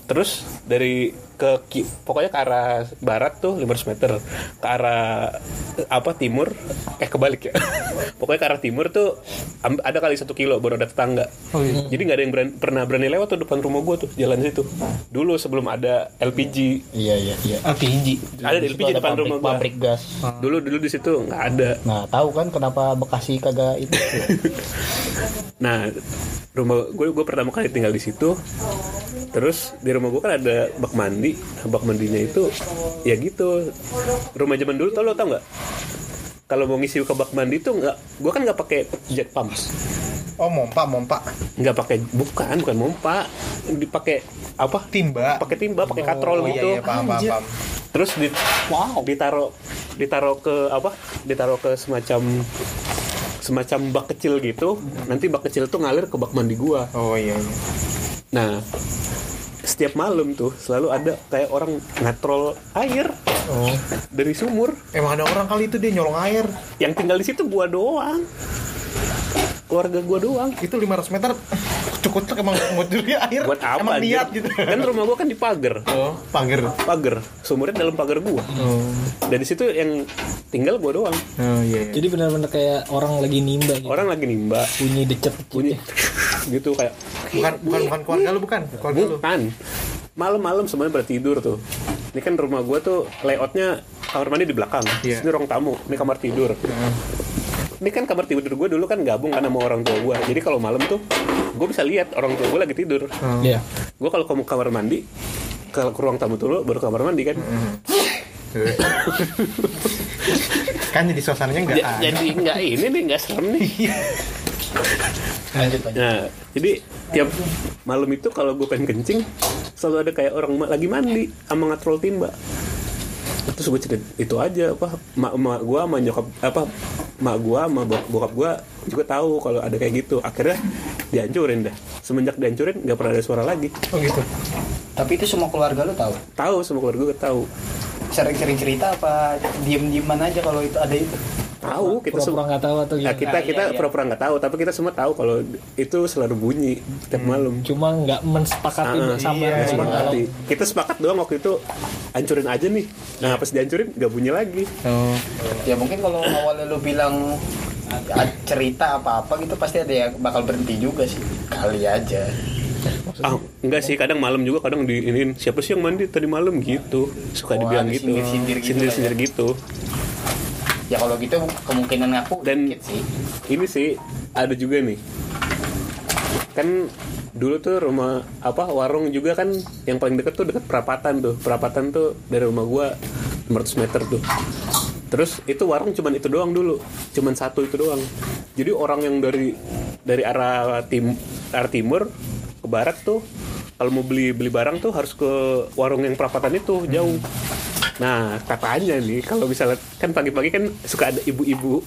Terus dari ke pokoknya ke arah barat tuh 500 meter. Ke arah eh, apa timur. Eh kebalik ya. Pokoknya ke arah timur tuh ada kali satu kilo baru ada tetangga. Oh iya. jadi nggak ada yang berani- pernah berani lewat tuh depan rumah gua tuh jalan situ. Dulu sebelum ada LPG iya iya iya. LPG. ada di LPG ada depan pabrik, rumah gua. pabrik gas. Dulu dulu di situ nggak ada. Nah tahu kan kenapa Bekasi kagak itu? Nah rumah gue gue pertama kali tinggal di situ terus di rumah gue kan ada bak mandi. Nah, bak mandinya itu ya gitu. Rumah zaman dulu tau lo tau nggak? Kalau mau ngisi ke bak mandi tuh nggak gue kan nggak pakai jet pumps Oh mompa mompa. nggak pakai bukan bukan mompa. Dipakai apa? Timba. pakai timba pakai katrol Oh, gitu. Iya, iya, paham, paham, paham. terus di wow. ditaruh ditaruh ke apa? Ditaruh ke semacam semacam bak kecil gitu nanti bak kecil tuh ngalir ke bak mandi gua Oh iya iya. nah setiap malam tuh selalu ada kayak orang ngatrol air Oh. dari sumur Emang ada orang kali itu dia nyolong air. yang tinggal di situ gua doang keluarga gua doang Itu 500 meter cukup truk emang mau curi air. buat apa Emang anjir? niat gitu. kan rumah gua kan di pagar Oh, pagar. pagar sumurnya dalam pagar gua Oh. dari situ yang tinggal gua doang Oh iya. iya. Jadi benar-benar kayak orang lagi nimba gitu. orang lagi nimba Bunyi decet bunyi gitu kayak Bukan bukan bukan keluarga lu bukan? Keluarga lu. bukan malam-malam semuanya pada tidur tuh ini kan rumah gua tuh layoutnya kamar mandi di belakang Iya. ini ruang tamu ini kamar tidur ini kan kamar tidur gue dulu kan gabung kan sama orang tua gue jadi kalau malam tuh gue bisa lihat orang tua gue lagi tidur. Iya. gue kalau kamu kamar mandi ke ke ruang tamu dulu baru kamar mandi kan. Kan jadi suasananya enggak Ja- jadi nggak ini nih nggak serem nih. Lanjut lanjut. Nah jadi tiap malam itu kalau gue pengen kencing selalu ada kayak orang lagi mandi sama ngatrol timba terus gue cerita itu aja apa mak gue sama nyokap apa mak gue sama bok- bokap gue juga tahu kalau ada kayak gitu. Akhirnya dihancurin dah semenjak dihancurin nggak pernah ada suara lagi. Oh gitu. tapi itu semua keluarga lu tahu? Tahu semua keluarga gue tahu. Sering-sering cerita apa? Diem-dieman aja kalau itu ada itu tahu kita semua Pura-pura nggak tahu atau Nah, gimana. kita Ah, iya, kita iya. pura-pura nggak tahu tapi kita semua tahu kalau itu selalu bunyi tiap malam Cuma nggak mensepakati Ah, bersama iya, gitu. Sepakati. kita sepakat doang waktu itu hancurin aja nih nah pas dihancurin nggak bunyi lagi Oh. ya mungkin kalau awalnya lu bilang cerita apa-apa gitu pasti ada yang bakal berhenti juga sih kali aja ah enggak sih kadang malam juga kadang di ini siapa sih yang mandi tadi malam gitu suka Oh, dibilang gitu sindir-sindir gitu sindir lah ya. sindir gitu ya kalau gitu kemungkinan ngaku Dan- dikit sih. ini sih ada juga nih. Kan dulu tuh rumah apa warung juga kan yang paling deket tuh deket perapatan tuh. Perapatan tuh dari rumah gua 500 meter tuh. Terus itu warung cuman itu doang dulu. Cuman satu itu doang. Jadi orang yang dari dari arah tim arah timur ke barat tuh kalau mau beli beli barang tuh harus ke warung yang perapatan itu jauh Nah, katanya nih kalau misalnya kan pagi-pagi kan suka ada ibu-ibu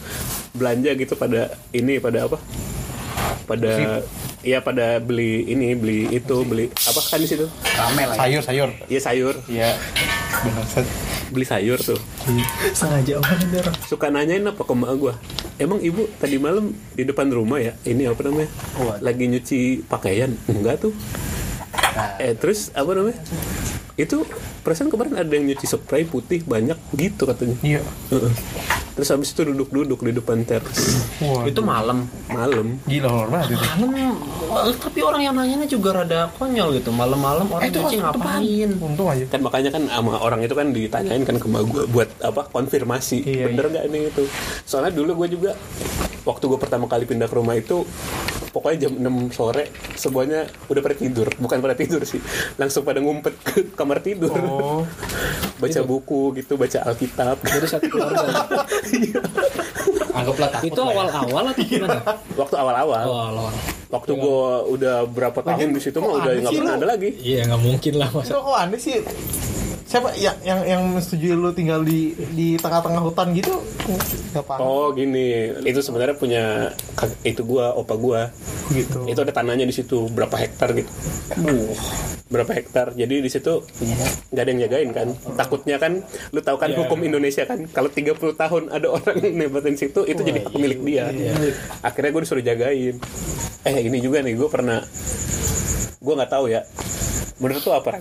belanja gitu pada ini pada apa? Pada ya pada beli ini beli itu beli apa kan di situ? Rame lah. ya. sayur sayur. Iya sayur. Iya. Benar Set. beli sayur tuh. Sengaja banget orang suka nanyain apa ke emak gua? Emang ibu tadi malam di depan rumah ya? Ini apa namanya? Lagi nyuci pakaian? Enggak tuh. Eh terus apa namanya itu perasaan kemarin ada yang nyuci spray putih banyak gitu katanya iya. Terus habis itu duduk-duduk di depan teras. Wah Itu malam. malam. Gila horor banget itu. Malam. Tapi orang yang nanyanya juga rada konyol gitu. Malam-malam orang itu nyuci ngapain? untung aja. Kan makanya kan sama orang itu kan ditanyain kan ke gua buat apa konfirmasi. Iya, bener nggak ini itu? Soalnya dulu gue juga waktu gue pertama kali pindah ke rumah itu pokoknya jam 6 sore semuanya udah pada tidur. Bukan pada tidur sih. Langsung pada ngumpet ke kamar tidur. Oh. Baca buku gitu baca alkitab. Jadi satu keluarga. Anggaplah takut itu lah ya. awal-awal atau gimana? waktu awal-awal. Oh, waktu gue udah berapa tahun di situ mah udah nggak pernah ada lagi. Iya nggak mungkin lah itu masa. kok aneh sih siapa? Yang yang yang setuju lu tinggal di di tengah-tengah hutan gitu nggak paham oh gini. Itu sebenarnya punya itu gua opa gua. Gitu. Itu ada tanahnya di situ berapa hektar gitu. Berapa hektar. Jadi di situ nggak ada yang jagain kan. Takutnya kan lu tahu kan hukum Indonesia kan kalau 30 tahun ada orang nebatin situ itu jadi hak milik dia. akhirnya gue disuruh jagain. Eh ini juga nih gue pernah gue nggak tahu ya menurut tuh apa?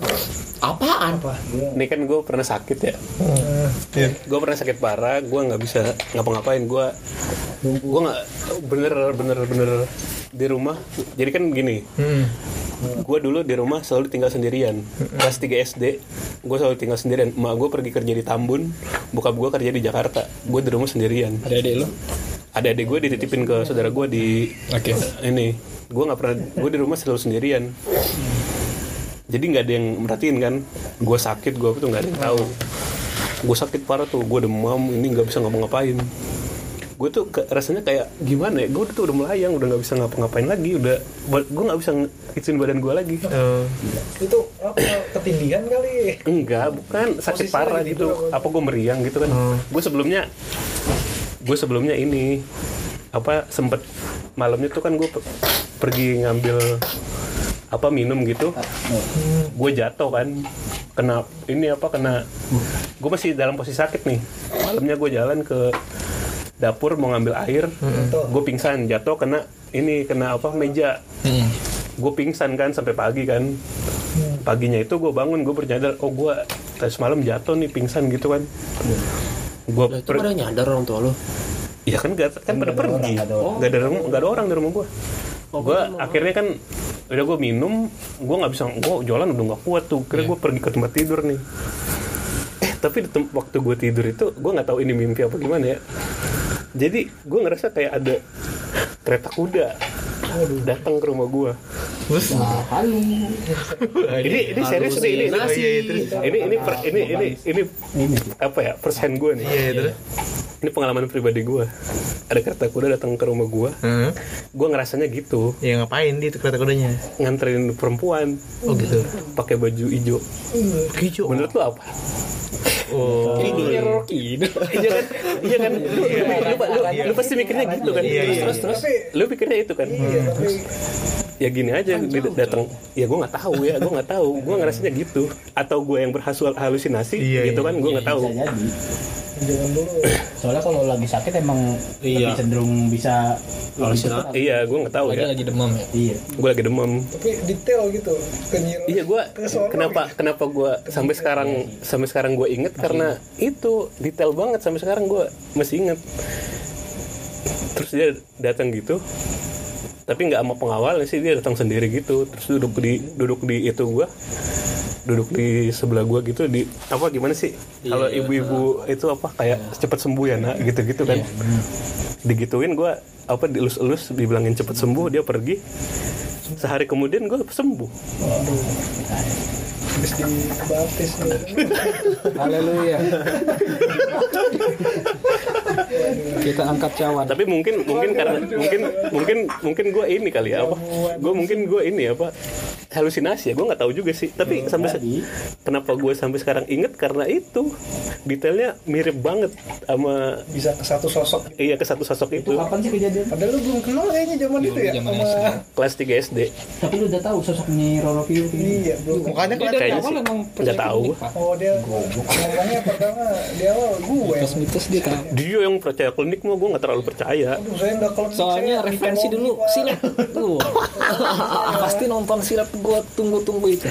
Apaan? ini kan gue pernah sakit ya. Iya. gue pernah sakit parah gue nggak bisa ngapa-ngapain gue gue nggak bener bener bener di rumah. Jadi kan gini Hmm. gue dulu di rumah selalu tinggal sendirian. Kelas 3 SD gue selalu tinggal sendirian. Emak gue pergi kerja di Tambun bokap gue kerja di Jakarta. Gue di rumah sendirian. Ada adik lu? ada adik gue dititipin ke saudara gue di Oke. ini. Gue nggak pernah gue di rumah selalu sendirian jadi nggak ada yang merhatiin kan? Gue sakit gue tuh nggak ada yang tahu. Gue sakit parah tuh gue demam ini nggak bisa ngapa-ngapain. Gue tuh ke- rasanya kayak gimana ya? Gue tuh udah melayang udah nggak bisa ngapa-ngapain lagi udah gue nggak bisa ngicin badan gue lagi. Eh, Itu apa ketindihan kali? enggak bukan. Sakit Posisinya parah gitu. tidur apa? apa gue meriang gitu kan? Gue sebelumnya gue sebelumnya ini apa sempet malamnya tuh kan gue pergi ngambil apa minum gitu. Gue jatuh kan kena ini apa kena gue masih dalam posisi sakit nih. Malamnya gue jalan ke dapur mau ngambil air gue pingsan jatuh kena ini kena apa meja. Hmm. gue pingsan kan sampai pagi kan. Paginya itu gue bangun gue bernyadar oh gue tadi semalam jatuh nih pingsan gitu kan. Gue Itu pada nyadar orang tua lu. Ya kan gak, kan pada pergi. nggak ada rumah nggak ada orang di rumah gue gue akhirnya kan udah gue minum gue nggak bisa gue jualan udah nggak kuat tuh. Kira gue pergi ke tempat tidur nih. Eh tapi di tem- waktu gue tidur itu gue nggak tahu ini mimpi apa gimana ya. Jadi gue ngerasa kayak ada kereta kuda datang ke rumah gue ini ini serius nih ini ini ini ini ini ini apa ya persen gue nih ini pengalaman pribadi gue ada kereta kuda datang ke rumah gue hmm. gue ngerasanya gitu. Ya ngapain di itu kereta kudanya? Nganterin perempuan. Oh gitu. Pakai baju hijau. Hijau. Menurut lo apa? Oh. Ini Rocky. iya kan? Iya kan? Lu, lu, lu, lu- lu pasti mikirnya gitu kan? Iya, iya. terus terus. Lu pikirnya itu kan? Ya gini aja dia datang. ya gue nggak tahu ya gue nggak tahu. Gue ngerasanya gitu. Atau gue yang berhasil halusinasi Iya, gitu iya. kan? Gue nggak tahu. Jangan dulu. Soalnya kalau lagi sakit emang Iya. lebih cenderung bisa Halusinasi. iya gue nggak tahu Lagi ya lagi demam ya. Iya. gue lagi demam Tapi detail gitu. Kenyir. Iya gue kenapa kenapa gue sampai sekarang sampai sekarang gue inget karena itu detail banget sampai sekarang gue masih inget terus dia datang gitu tapi nggak sama pengawal sih dia datang sendiri gitu. Terus duduk di duduk di itu gue duduk di sebelah gue gitu di apa gimana sih? Kalau ibu-ibu itu apa kayak cepet sembuh ya nak? Gitu-gitu kan. Digituin gue apa dielus-elus dibilangin cepet sembuh dia pergi. Sehari kemudian gue sembuh. Habis dibaptis. Nih. Haleluya. Kita angkat cawan. tapi mungkin mungkin karena mungkin mungkin mungkin gue ini kali ya apa gue mungkin gue ini apa halusinasi ya gue nggak tahu juga sih. Tapi sampai se- kenapa gue sampai sekarang inget karena itu detailnya mirip banget sama bisa ke satu sosok. Iya ke satu sosok itu Kapan sih kejadian? padahal lu belum kenal kayaknya zaman itu ya zaman sama SD. kelas 3 SD. Tapi lu udah tahu sosoknya Roro Kiyuki. iya belum. Mukanya kelihatan Kayaknya awal sih. nggak tahu. oh dia ngomongnya pertama di awal gue. Mitos-mitos dia tahu. dia yang percaya klinik mah gue nggak terlalu percaya. Aduh, saya Soalnya saya referensi dulu. silat tuh. Pasti nonton silat gua tunggu-tunggu itu.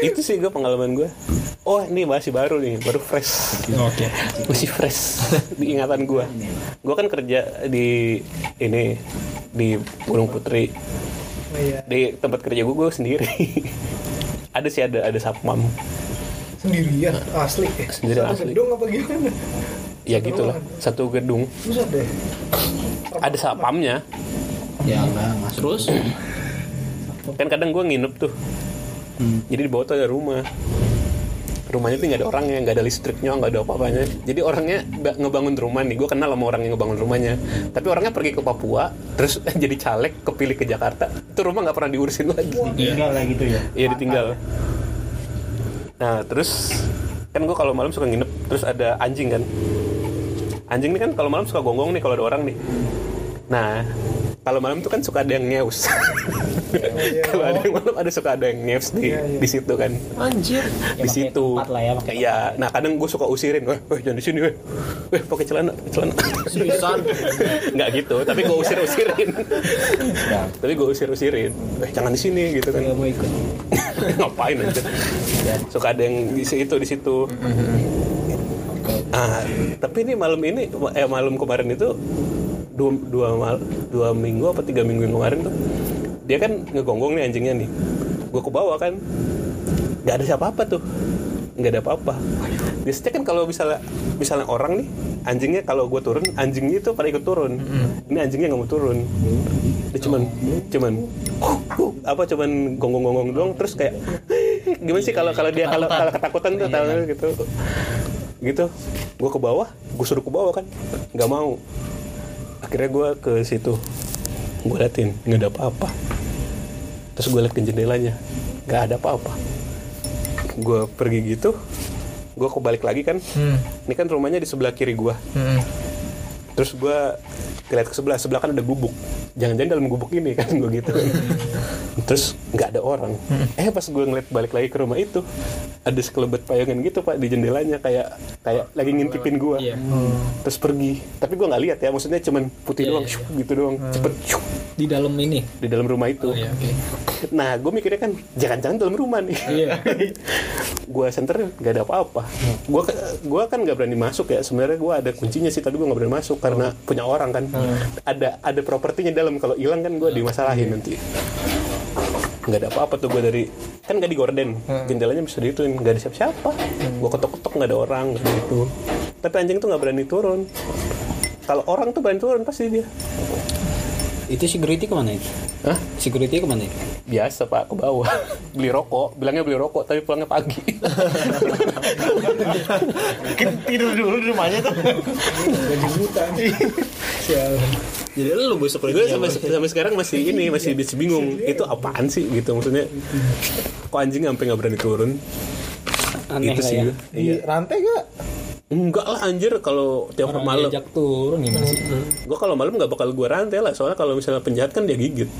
itu sih gue pengalaman gue oh ini masih baru nih baru fresh. Oke. masih fresh di ingatan gue gue kan kerja di ini di Gunung Putri. Oh, iya. di tempat kerja gue gue sendiri. Ada sih ada ada satpam. Sendirian? Asli. Sendiri Satu asli. gedung apa gimana? Ya gitulah satu gedung. Ada satpamnya Ya enggak, Mas. Terus? Kan kadang gue nginep tuh. Jadi di bawah tuh ada rumah. Rumahnya tuh nggak ada orangnya nggak ada listriknya nggak ada apa-apanya. Jadi orangnya ba- ngebangun rumah nih. Gue kenal sama orang yang ngebangun rumahnya. Tapi orangnya pergi ke Papua terus jadi caleg kepilih ke Jakarta. Itu rumah nggak pernah diurusin lagi. Tinggal lah gitu ya? Iya ditinggal. Nah terus kan gue kalau malam suka nginep. Terus ada anjing kan. Anjing ini kan kalau malam suka gonggong nih kalau ada orang nih. Nah kalau malam tuh kan suka ada yang ngeus. Kalau ada yang malam ada suka ada yang ngeus di di situ kan. Anjir. di pakai situ. lah ya, iya. nah kadang gue suka usirin weh weh jangan di sini weh. Weh pakai celana pakai celana. Seriusan. nggak gitu tapi gue usir usirin tapi gue usir usirin eh jangan di sini gitu kan. Gak mau ikut. ngapain aja. Suka ada yang di situ di situ. Ah tapi ini malam ini eh malam kemarin itu dua dua mal dua minggu apa tiga minggu yang kemarin tuh dia kan ngegonggong nih anjingnya nih. Gue ke bawah kan. Nggak ada siapa-apa tuh. Nggak ada apa-apa. Biasanya kan kalau misalnya misalnya orang nih anjingnya kalau gue turun anjingnya itu pada ikut turun. Ini anjingnya nggak mau turun. Dia cuman cuman "Huh, huh," apa cuman gonggong-gonggong doang terus kayak gimana sih kalau kalau dia kalau kalau ketakutan tuh tahu gitu. Gitu. Gue ke bawah gue suruh ke bawah kan. Nggak mau akhirnya gue ke situ. Gue liatin nggak ada apa-apa. Terus gue liat ke jendelanya nggak ada apa-apa. Gue pergi gitu gue kebalik lagi kan. Hmm. ini kan rumahnya di sebelah kiri gue Hmm. terus gue lihat ke sebelah sebelah kan ada gubuk. Jangan-jangan dalam gubuk ini kan gue gitu terus nggak ada orang. Eh pas gue ngeliat balik lagi ke rumah itu ada sekelebat payangan gitu pak di jendelanya. Kayak kayak lagi ngintipin gue Iya. terus pergi. Tapi gue nggak lihat ya maksudnya cuman putih doang syuk, gitu doang. Cepet syuk, Di dalam ini. di dalam rumah itu. Iya, oke. nah gue mikirnya kan jangan-jangan dalam rumah nih. Iya. gue center nggak ada apa-apa. Gue gua kan nggak berani masuk ya. Sebenarnya gue ada kuncinya sih tapi gue nggak berani masuk karena punya orang kan. Ada ada propertinya dalam. Kalau hilang kan gue dimasalahin nanti nggak ada apa-apa tuh gue dari kan nggak digorden jendelanya bisa dituin nggak ada siapa-siapa. Gue ketok-ketok nggak ada orang nggak ada itu. Tapi anjing tuh nggak berani turun. Kalau orang tuh berani turun pasti dia Itu security ke mana itu? Hah? Security ke mana itu? biasa pak ke bawah beli rokok bilangnya beli rokok tapi pulangnya pagi Mungkin tidur dulu di rumahnya tuh. Jadi lu besok gue sampai sampai sekarang masih ini masih masih bingung itu apaan sih gitu maksudnya kok anjing sampai nggak berani turun Aneh itu sih ya. gue. Di iya rantai gak? Enggak lah anjir kalau tiap Orang malam. diajak turun gimana sih? gue kalau malam nggak bakal gue rantai lah soalnya kalau misalnya penjahat kan dia gigit.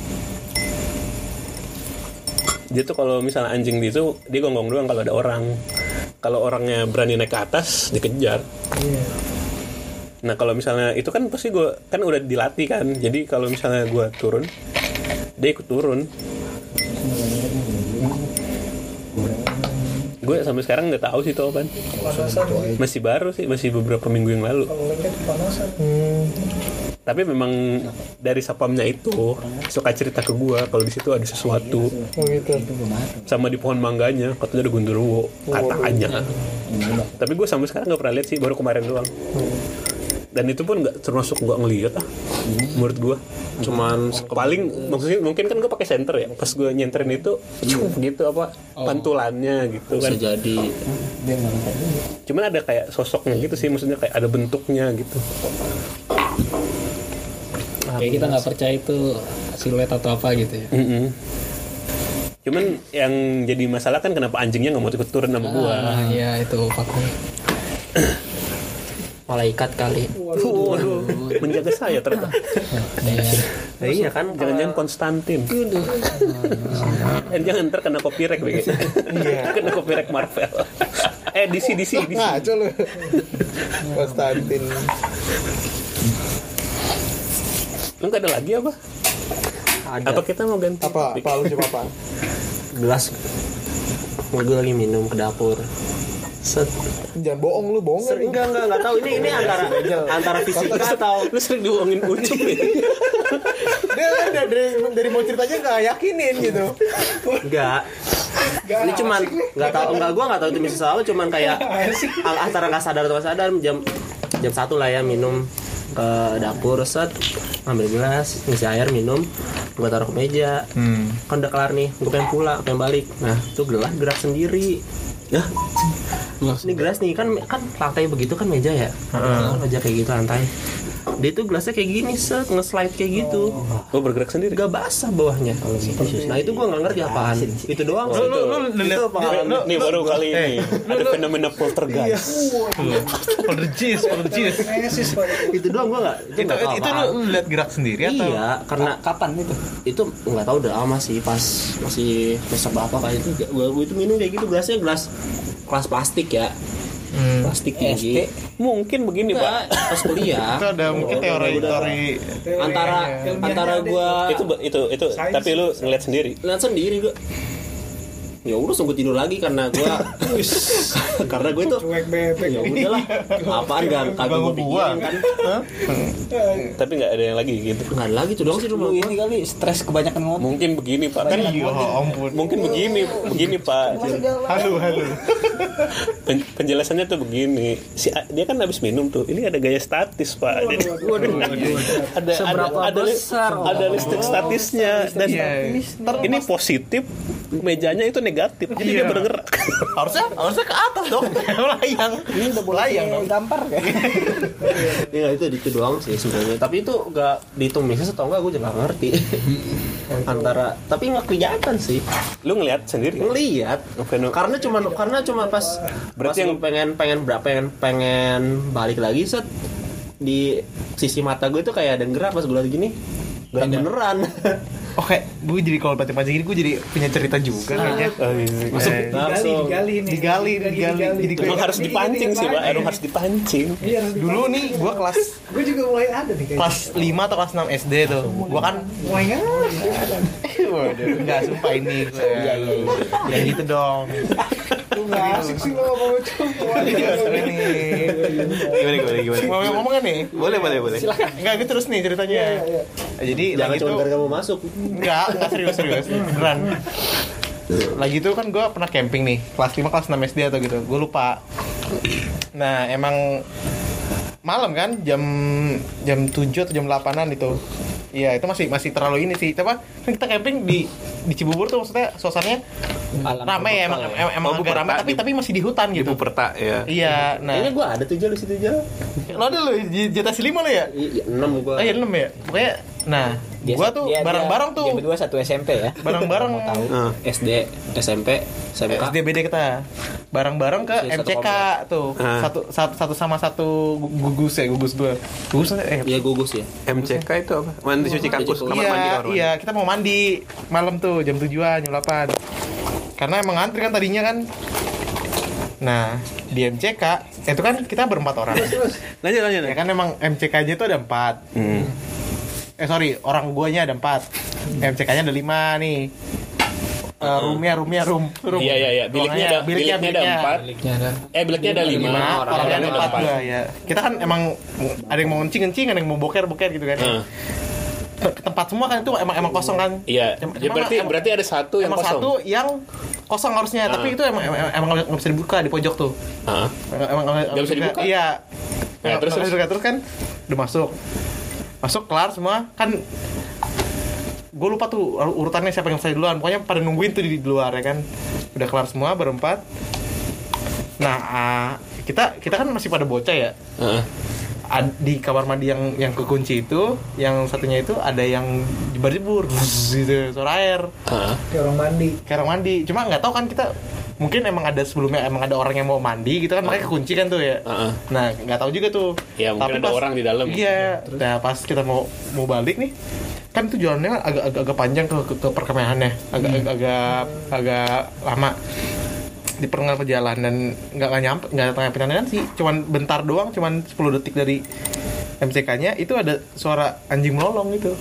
Dia tuh kalau misalnya anjing itu dia gonggong doang kalau ada orang. Kalau orangnya berani naik ke atas dikejar. Nah kalau misalnya itu kan pasti gue kan udah dilatih kan. Jadi kalau misalnya gue turun dia ikut turun gue sampai sekarang nggak tahu sih itu apaan. Masih baru sih masih beberapa minggu yang lalu. Tapi memang dari sapamnya itu suka cerita ke gua kalau di situ ada sesuatu. Oh gitu. Sama di pohon mangganya katanya ada gundurwo katanya. Tapi gue sampai sekarang nggak pernah lihat sih baru kemarin doang dan itu pun nggak termasuk gua ngeliat ah menurut gua. Cuman paling maksudnya mungkin kan gue pakai center ya. Pas gue nyenterin itu cuk, gitu apa pantulannya gitu bisa kan jadi. Cuman ada kayak sosoknya gitu sih maksudnya kayak ada bentuknya gitu. Kayak kita nggak percaya itu siluet atau apa gitu ya. Mm-mm. Cuman yang jadi masalah kan kenapa anjingnya nggak mau ikut turun sama gua. ah iya itu faktor malaikat kali Waduh, menjaga saya ternyata. Nah, iya kan Jangan-jangan Konstantin. Eh, jangan ntar kena copyright BG. kena copyright Marvel. eh DC DC DC. Ngaco lu. Konstantin. Lu nggak ada lagi apa? ada Apa kita mau ganti? Apa? Apa lu coba apa? gelas gue lagi minum ke dapur set. Jangan bohong lu, bohong Ser- enggak enggak enggak tahu. Ini ini antara antara fisika atau Lu sering dibohongin ucup ya? Dia dari, dari, dari mau ceritanya nggak yakinin gitu. enggak ini cuman nggak tahu enggak gue nggak tahu itu bisa salah cuman kayak a- antara nggak sadar atau nggak sadar jam jam satu lah ya minum ke dapur set ambil gelas ngisi air minum gue taruh ke meja. Kan udah kelar nih gue pengen pulang pengen balik. Nah itu gelas gerak sendiri ya. Ini gelas nih kan kan lantai begitu kan meja ya? Kan meja kayak gitu lantai dia tuh gelasnya kayak gini set nge-slide kayak gitu Oh bergerak sendiri. gak basah bawahnya nah itu gua nggak ngerti apaan itu doang Oh, sih. itu. itu pengalaman Nih baru kali ini ada fenomena poltergeist. Poltergeist, poltergeist. Kinesis pak. itu doang gua nggak itu Itu, itu lu lihat gerak sendiri atau? iya karena Kapan itu? itu nggak tahu udah lama sih pas masih semester berapa kayak itu gua itu minum kayak gitu gelasnya gelas kelas plastik ya Hmm. plastik tinggi Mungkin begini Enggak, pak. pas kuliah Itu ada mungkin teori-teori antara antara gua Itu itu itu. Tapi lu ngeliat sendiri. lihat sendiri gua ya udah sungguh tidur lagi karena gua karena gue tuh Cuek bebek. ya udahlah apaan gak kagak gue pikirin kan Tapi nggak ada yang lagi gitu. nggak ada lagi tuh dong sih rumah Lu gue ini kali stres kebanyakan ngomong. Mungkin begini pak. Kan Iya, ampun. mungkin begini begini pak. Halo, halo. Pen- penjelasannya tuh begini. Si dia kan habis minum tuh. Ini ada gaya statis pak. Ada Seberapa ada, ada, li- besar? ada listrik statisnya dan ini positif. Mejanya itu negatif. Jadi dia Iya. bergerak. Harusnya harusnya ke atas dong. Melayang. Ini udah melayang dong. Gampar kan? Iya itu itu doang sih sebenarnya tapi itu gak dihitung misal atau enggak gue juga gak ngerti antara tapi nggak kelihatan sih Lu ngeliat sendiri. ngelihat karena cuma karena cuma pas Berarti berarti yang- pengen pengen berapa pengen pengen balik lagi set di sisi mata gue tuh kayak ada gerak pas gue liat gini gerak beneran Oke, gue jadi kalau baca-baca gini gue jadi punya cerita juga kayaknya. Masuk Eh, Digali, digali nih. Digali, digali. Jadi gue Emang harus dipancing sih pak. Emang harus dipancing. Iya harus dulu nih gue kelas Gue juga mulai ada nih kayaknya. kelas 5 atau kelas 6 SD tuh. Gue kan Mulai nggak ada. Waduh, enggak sumpah ini gue. Iya, iya, Ya gitu dong. Lu nggak asik sih lo ngomong. Iya, nih. Gimana gimana gimana. Mau ngomong kan nih? Boleh boleh boleh. Enggak, gue terus nih ceritanya. Jadi jangan lagi cuma tuh gara kamu masuk Enggak, enggak serius serius. Beneran. Lagi tuh kan gue pernah camping nih, kelas 5 kelas 6 SD atau gitu. Gue lupa. Nah, emang malam kan jam jam 7 atau jam 8-an itu. Iya, itu masih masih terlalu ini sih. Coba kan kita camping di di Cibubur tuh maksudnya suasananya ramai ya, emang emang, emang Oh, agak ramai tapi di- tapi masih di hutan Di gitu. Buperta ya. Iya, nah. kayaknya gue ada tuh jalan situ jalan Lo ada lo di jatah lima lo ya? enam gue Oh iya 6 ya. Pokoknya nah, gua tuh bareng-bareng tuh. Dia berdua satu SMP ya. Bareng-bareng Heeh. SD SMP SMK SDBD kita bareng-bareng ke satu MCK tuh Ah. satu, satu satu sama satu gu- gugus ya gugus dua gugus eh Iya gugus ya MCK itu apa? Mandi cuci kakus, kamar iya mandi kamar iya kita mau mandi malam tuh jam tujuan jam 8 karena emang ngantri kan tadinya kan nah di MCK itu kan kita berempat orang Lanjut lanjut. ya kan emang MCK-nya tuh ada empat Hmm. Eh sorry orang guanya ada empat MCK-nya ada lima nih Eh, roomnya roomnya room room Iya iya iya. Biliknya ada biliknya, ada empat. Miliknya ada Eh biliknya ada lima. lima Orangnya orangnya ada ada empat empat. juga ya kita kan emang ada yang mau ngencing ngencing ada yang mau boker boker gitu kan ke tempat semua kan itu emang emang kosong kan Iya. Em- Ya, emang- berarti emang- berarti ada satu yang emang kosong. satu yang kosong harusnya tapi Ah. itu emang emang, emang nggak bisa dibuka di pojok tuh Heeh. emang emang Nggak bisa dibuka? iya Ya, terus, terus terus. terus terus kan udah masuk masuk kelar semua. Kan gue lupa tuh urutannya siapa yang selesai duluan. Pokoknya pada nungguin tuh di, di luar ya kan? Udah kelar semua berempat. Nah ah, kita kita kan masih pada bocah ya. Heeh. ad- di kamar mandi yang yang kekunci itu yang satunya itu ada yang jebar-jebur gitu suara air. Hah? Kayak orang mandi. kayak orang mandi. Cuma nggak tahu kan kita mungkin emang ada sebelumnya emang ada orang yang mau mandi gitu kan makanya kekunci kan tuh ya. Heeh. nah nggak tahu juga tuh. Ya, mungkin ada orang di dalam. iya. Nah pas kita mau mau balik nih kan itu jalannya agak agak, agak panjang ke ke, ke perkemahannya. Agak agak agak agak lama. Di pertengahan perjalanan nggak nggak nyampe nggak tengah perjalanan sih. Cuman bentar doang cuman 10 detik dari MCK-nya itu ada suara anjing melolong gitu.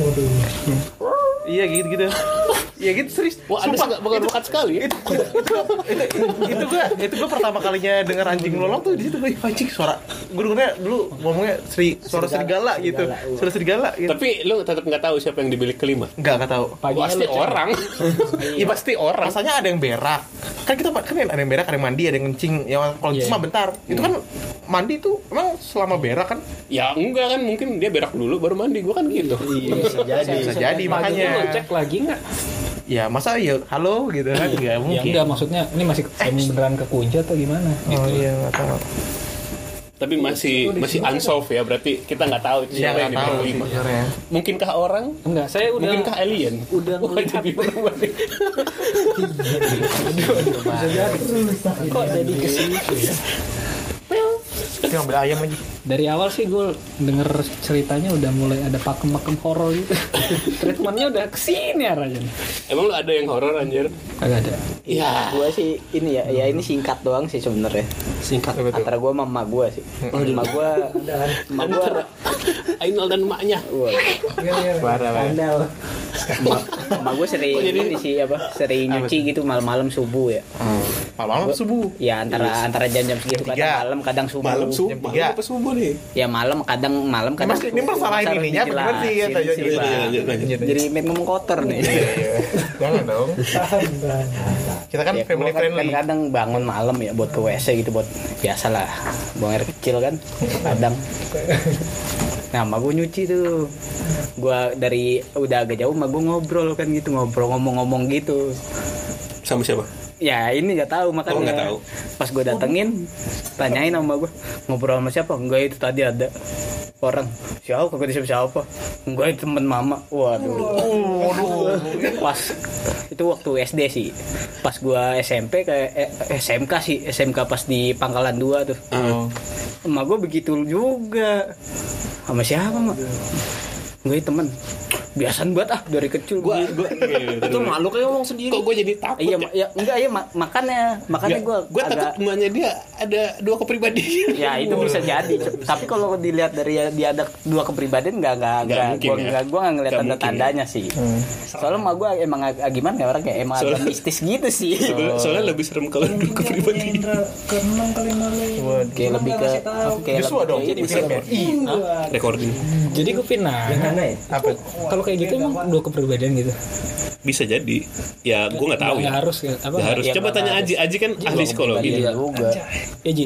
Waduh. Iya gitu gitu iya gitu serius. Wah, ada Sumpah, sih bukan bakat sekali ya. itu itu itu, itu gua itu gua pertama kalinya dengar anjing melolong tuh di situ. Gue anjing suara gue dengernya dulu ngomongnya seri suara serigala, gitu. suara serigala gitu. Tapi lu tetap nggak tahu siapa yang di bilik kelima. nggak nggak tahu. Pasti orang. Iya. Pasti orang. rasanya ada yang berak. Kan kita kan ada yang berak ada yang mandi ada yang kencing. Yang kalau Iya. cuma bentar. Itu kan mandi tuh emang selama berak kan? Ya enggak kan. Mungkin dia berak dulu baru mandi. Gua kan gitu. bisa jadi. Bisa jadi makanya cek lagi nggak ya masa ya halo gitu kan nggak ya mungkin enggak maksudnya ini masih emang beneran kekunci atau gimana oh iya nggak tahu Tapi masih masih unsolved ya berarti kita nggak tahu itu Iya siapa yang di tahu sebenarnya Mungkinkah orang? enggak saya udah Mungkinkah alien? udah melihat kok jadi ke situ ya Dia ngambil ayam lagi dari awal sih gue denger ceritanya udah mulai ada pakem-pakem horor gitu. Treatmentnya udah ke sini arahnya. Emang lu ada yang horor anjir? kagak ada. Ya. Gua sih ini ya, ya ini singkat doang sih sebenarnya. singkat. Antara gua sama emak gua sih. Emak gua, emak gua, Antara Ainul dan emaknya. wah, Skandal. emak, emak gua sering Oh, jadi- ini sih apa, sering nyuci gitu malam-malam subuh ya. malam-malam subuh? Ya antara antara jam-jam segitu kadang malam kadang subuh. Malam subuh, Jam malam tiga. apa subuh nih? Ya malam kadang malam kadang. Mas, ini masalah Masa ininya gimana sih? lanjut. Jadi main ngomong kotor nih. jangan dong kita kan Ya, family kan, friendly kan kadang bangun malam ya buat ke WC gitu buat biasa lah buang air kecil kan kadang nah sama gue nyuci tuh gue dari udah agak jauh sama gue ngobrol kan gitu ngobrol ngomong-ngomong gitu Sama siapa? Ya ini nggak tahu makanya Oh, nggak tahu. pas gue datengin tanyain sama gue ngobrol sama siapa? Enggak itu tadi ada orang. Siapa? Kagak siapa siapa? Enggak itu temen mama. Waduh. Pas itu waktu SD sih. Pas gua SMP ke eh, SMK sih. SMK pas di Pangkalan 2 tuh. Ah. emak gue begitu juga. Sama siapa mak? Enggak temen biasaan banget ah dari kecil Gua gua. gua itu makhluknya ngomong sendiri. Kok gue jadi takut iya ya? ya enggak iya ma- makanya makanya gue gue takut emaknya dia ada dua kepribadian. ya itu bisa jadi. Tapi kalau dilihat dari dia ada dua kepribadian nggak nggak Nggak ya. nggak gua nggak ngeliat Nggak tanda ya. tandanya sih. Soalnya mah gue emang ag- gimana ya orang kayak emang agak Soalnya- mistis gitu sih. Soalnya, soalnya lebih serem kalau dua kepribadian. Keenam kali malu. kayak lebih ke kayak lebih kayak jadi ya Recording. Jadi gue pindah. Apa kalau kayak gitu emang dua kepribadian gitu bisa jadi. Ya gue nggak tahu nggak ya. harus ya apa Nggak harus. ya, Coba nggak tanya harus. Aji. Aji kan ahli psikologi. Iya juga ya Ji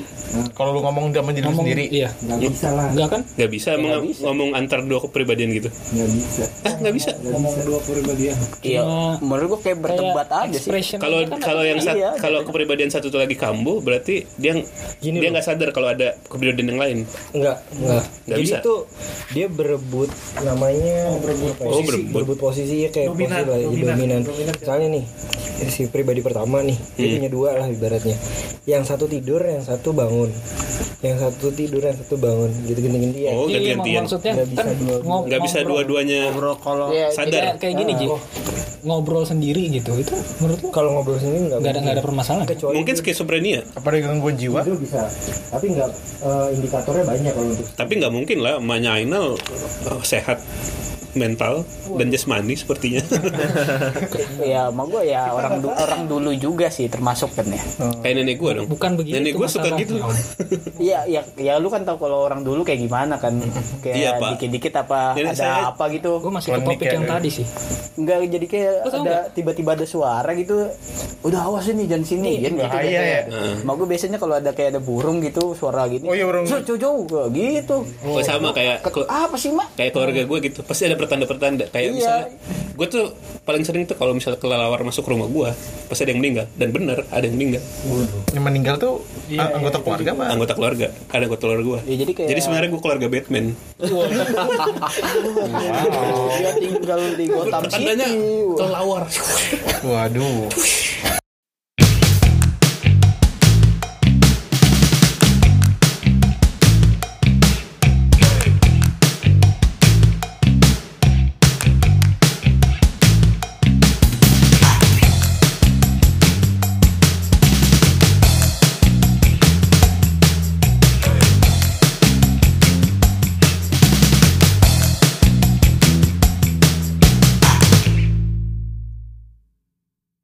kalau lu ngomong sama diri lu ngomong sendiri iya Nggak bisa lah. enggak kan Gak bisa emang ngomong antar dua kepribadian gitu. Nggak bisa. Ah nggak bisa. Ngomong dua kepribadian. iya menurut gue kayak berdebat aja sih Kalau aja kan kalau yang sat- Iya. kalau kepribadian satu itu lagi kambuh berarti dia Gini dia nggak sadar kalau ada kepribadian yang lain. Enggak, enggak. Nggak Jadi bisa. tuh dia berebut namanya berebut Oh, berebut. posisi ya kayak Dominan, posisi ya, dominan, dominan. dominan. Misalnya nih si pribadi pertama nih dia Hmm. punya dua lah ibaratnya. Yang satu tidur, yang satu bangun. Yang satu tidur, yang satu bangun. Gitu ganti-gantian. Oh Iya, ganti-gantian. maksudnya Nggak bisa kan dua- ngob- Nggak bisa ngobrol- dua-duanya kalau Iya, sadar. kayak, kayak gini Ji ngobrol sendiri gitu itu menurut lu Kalau ngobrol sendiri nggak ada nggak ada permasalahan Kecuali Mungkin skizofrenia, apa ada gangguan jiwa itu bisa. Tapi nggak eh, indikatornya banyak kalau untuk tapi nggak mungkin lah emaknya Ainal eh, sehat mental dan jasmani sepertinya. ya mau gue ya orang du- orang dulu juga sih termasuk kan ya Kayak nenek gue dong. bukan begitu Nenek gue suka gitu. Iya, ya, ya lu kan tahu kalau orang dulu kayak gimana kan, kayak Iya, dikit-dikit apa Nenek ada saya- apa gitu. gue masih ke topik ya, yang ya. tadi sih Enggak jadi kayak ada tiba-tiba ada suara gitu. Udah awas ini jangan sini, kan gitu. biasanya. ya. Heeh. Mau gue biasanya kalau ada kayak ada burung gitu suara gitu. Oh iya, burung. "Zul, jauh jauh gitu. Oh, sama kayak apa sih mak? kayak keluarga gue gitu. Pasti ada pertanda-pertanda. Kayak Iya. misalnya gue tuh paling sering tuh kalau misalnya kelelawar masuk rumah gue pasti ada yang meninggal dan bener ada yang meninggal Yang meninggal tuh a- anggota keluarga apa? anggota keluarga ada anggota keluarga gue Ya, jadi kayak- jadi sebenarnya gue keluarga Batman Dia tinggal di Gotham City. tandanya kelelawar Waduh.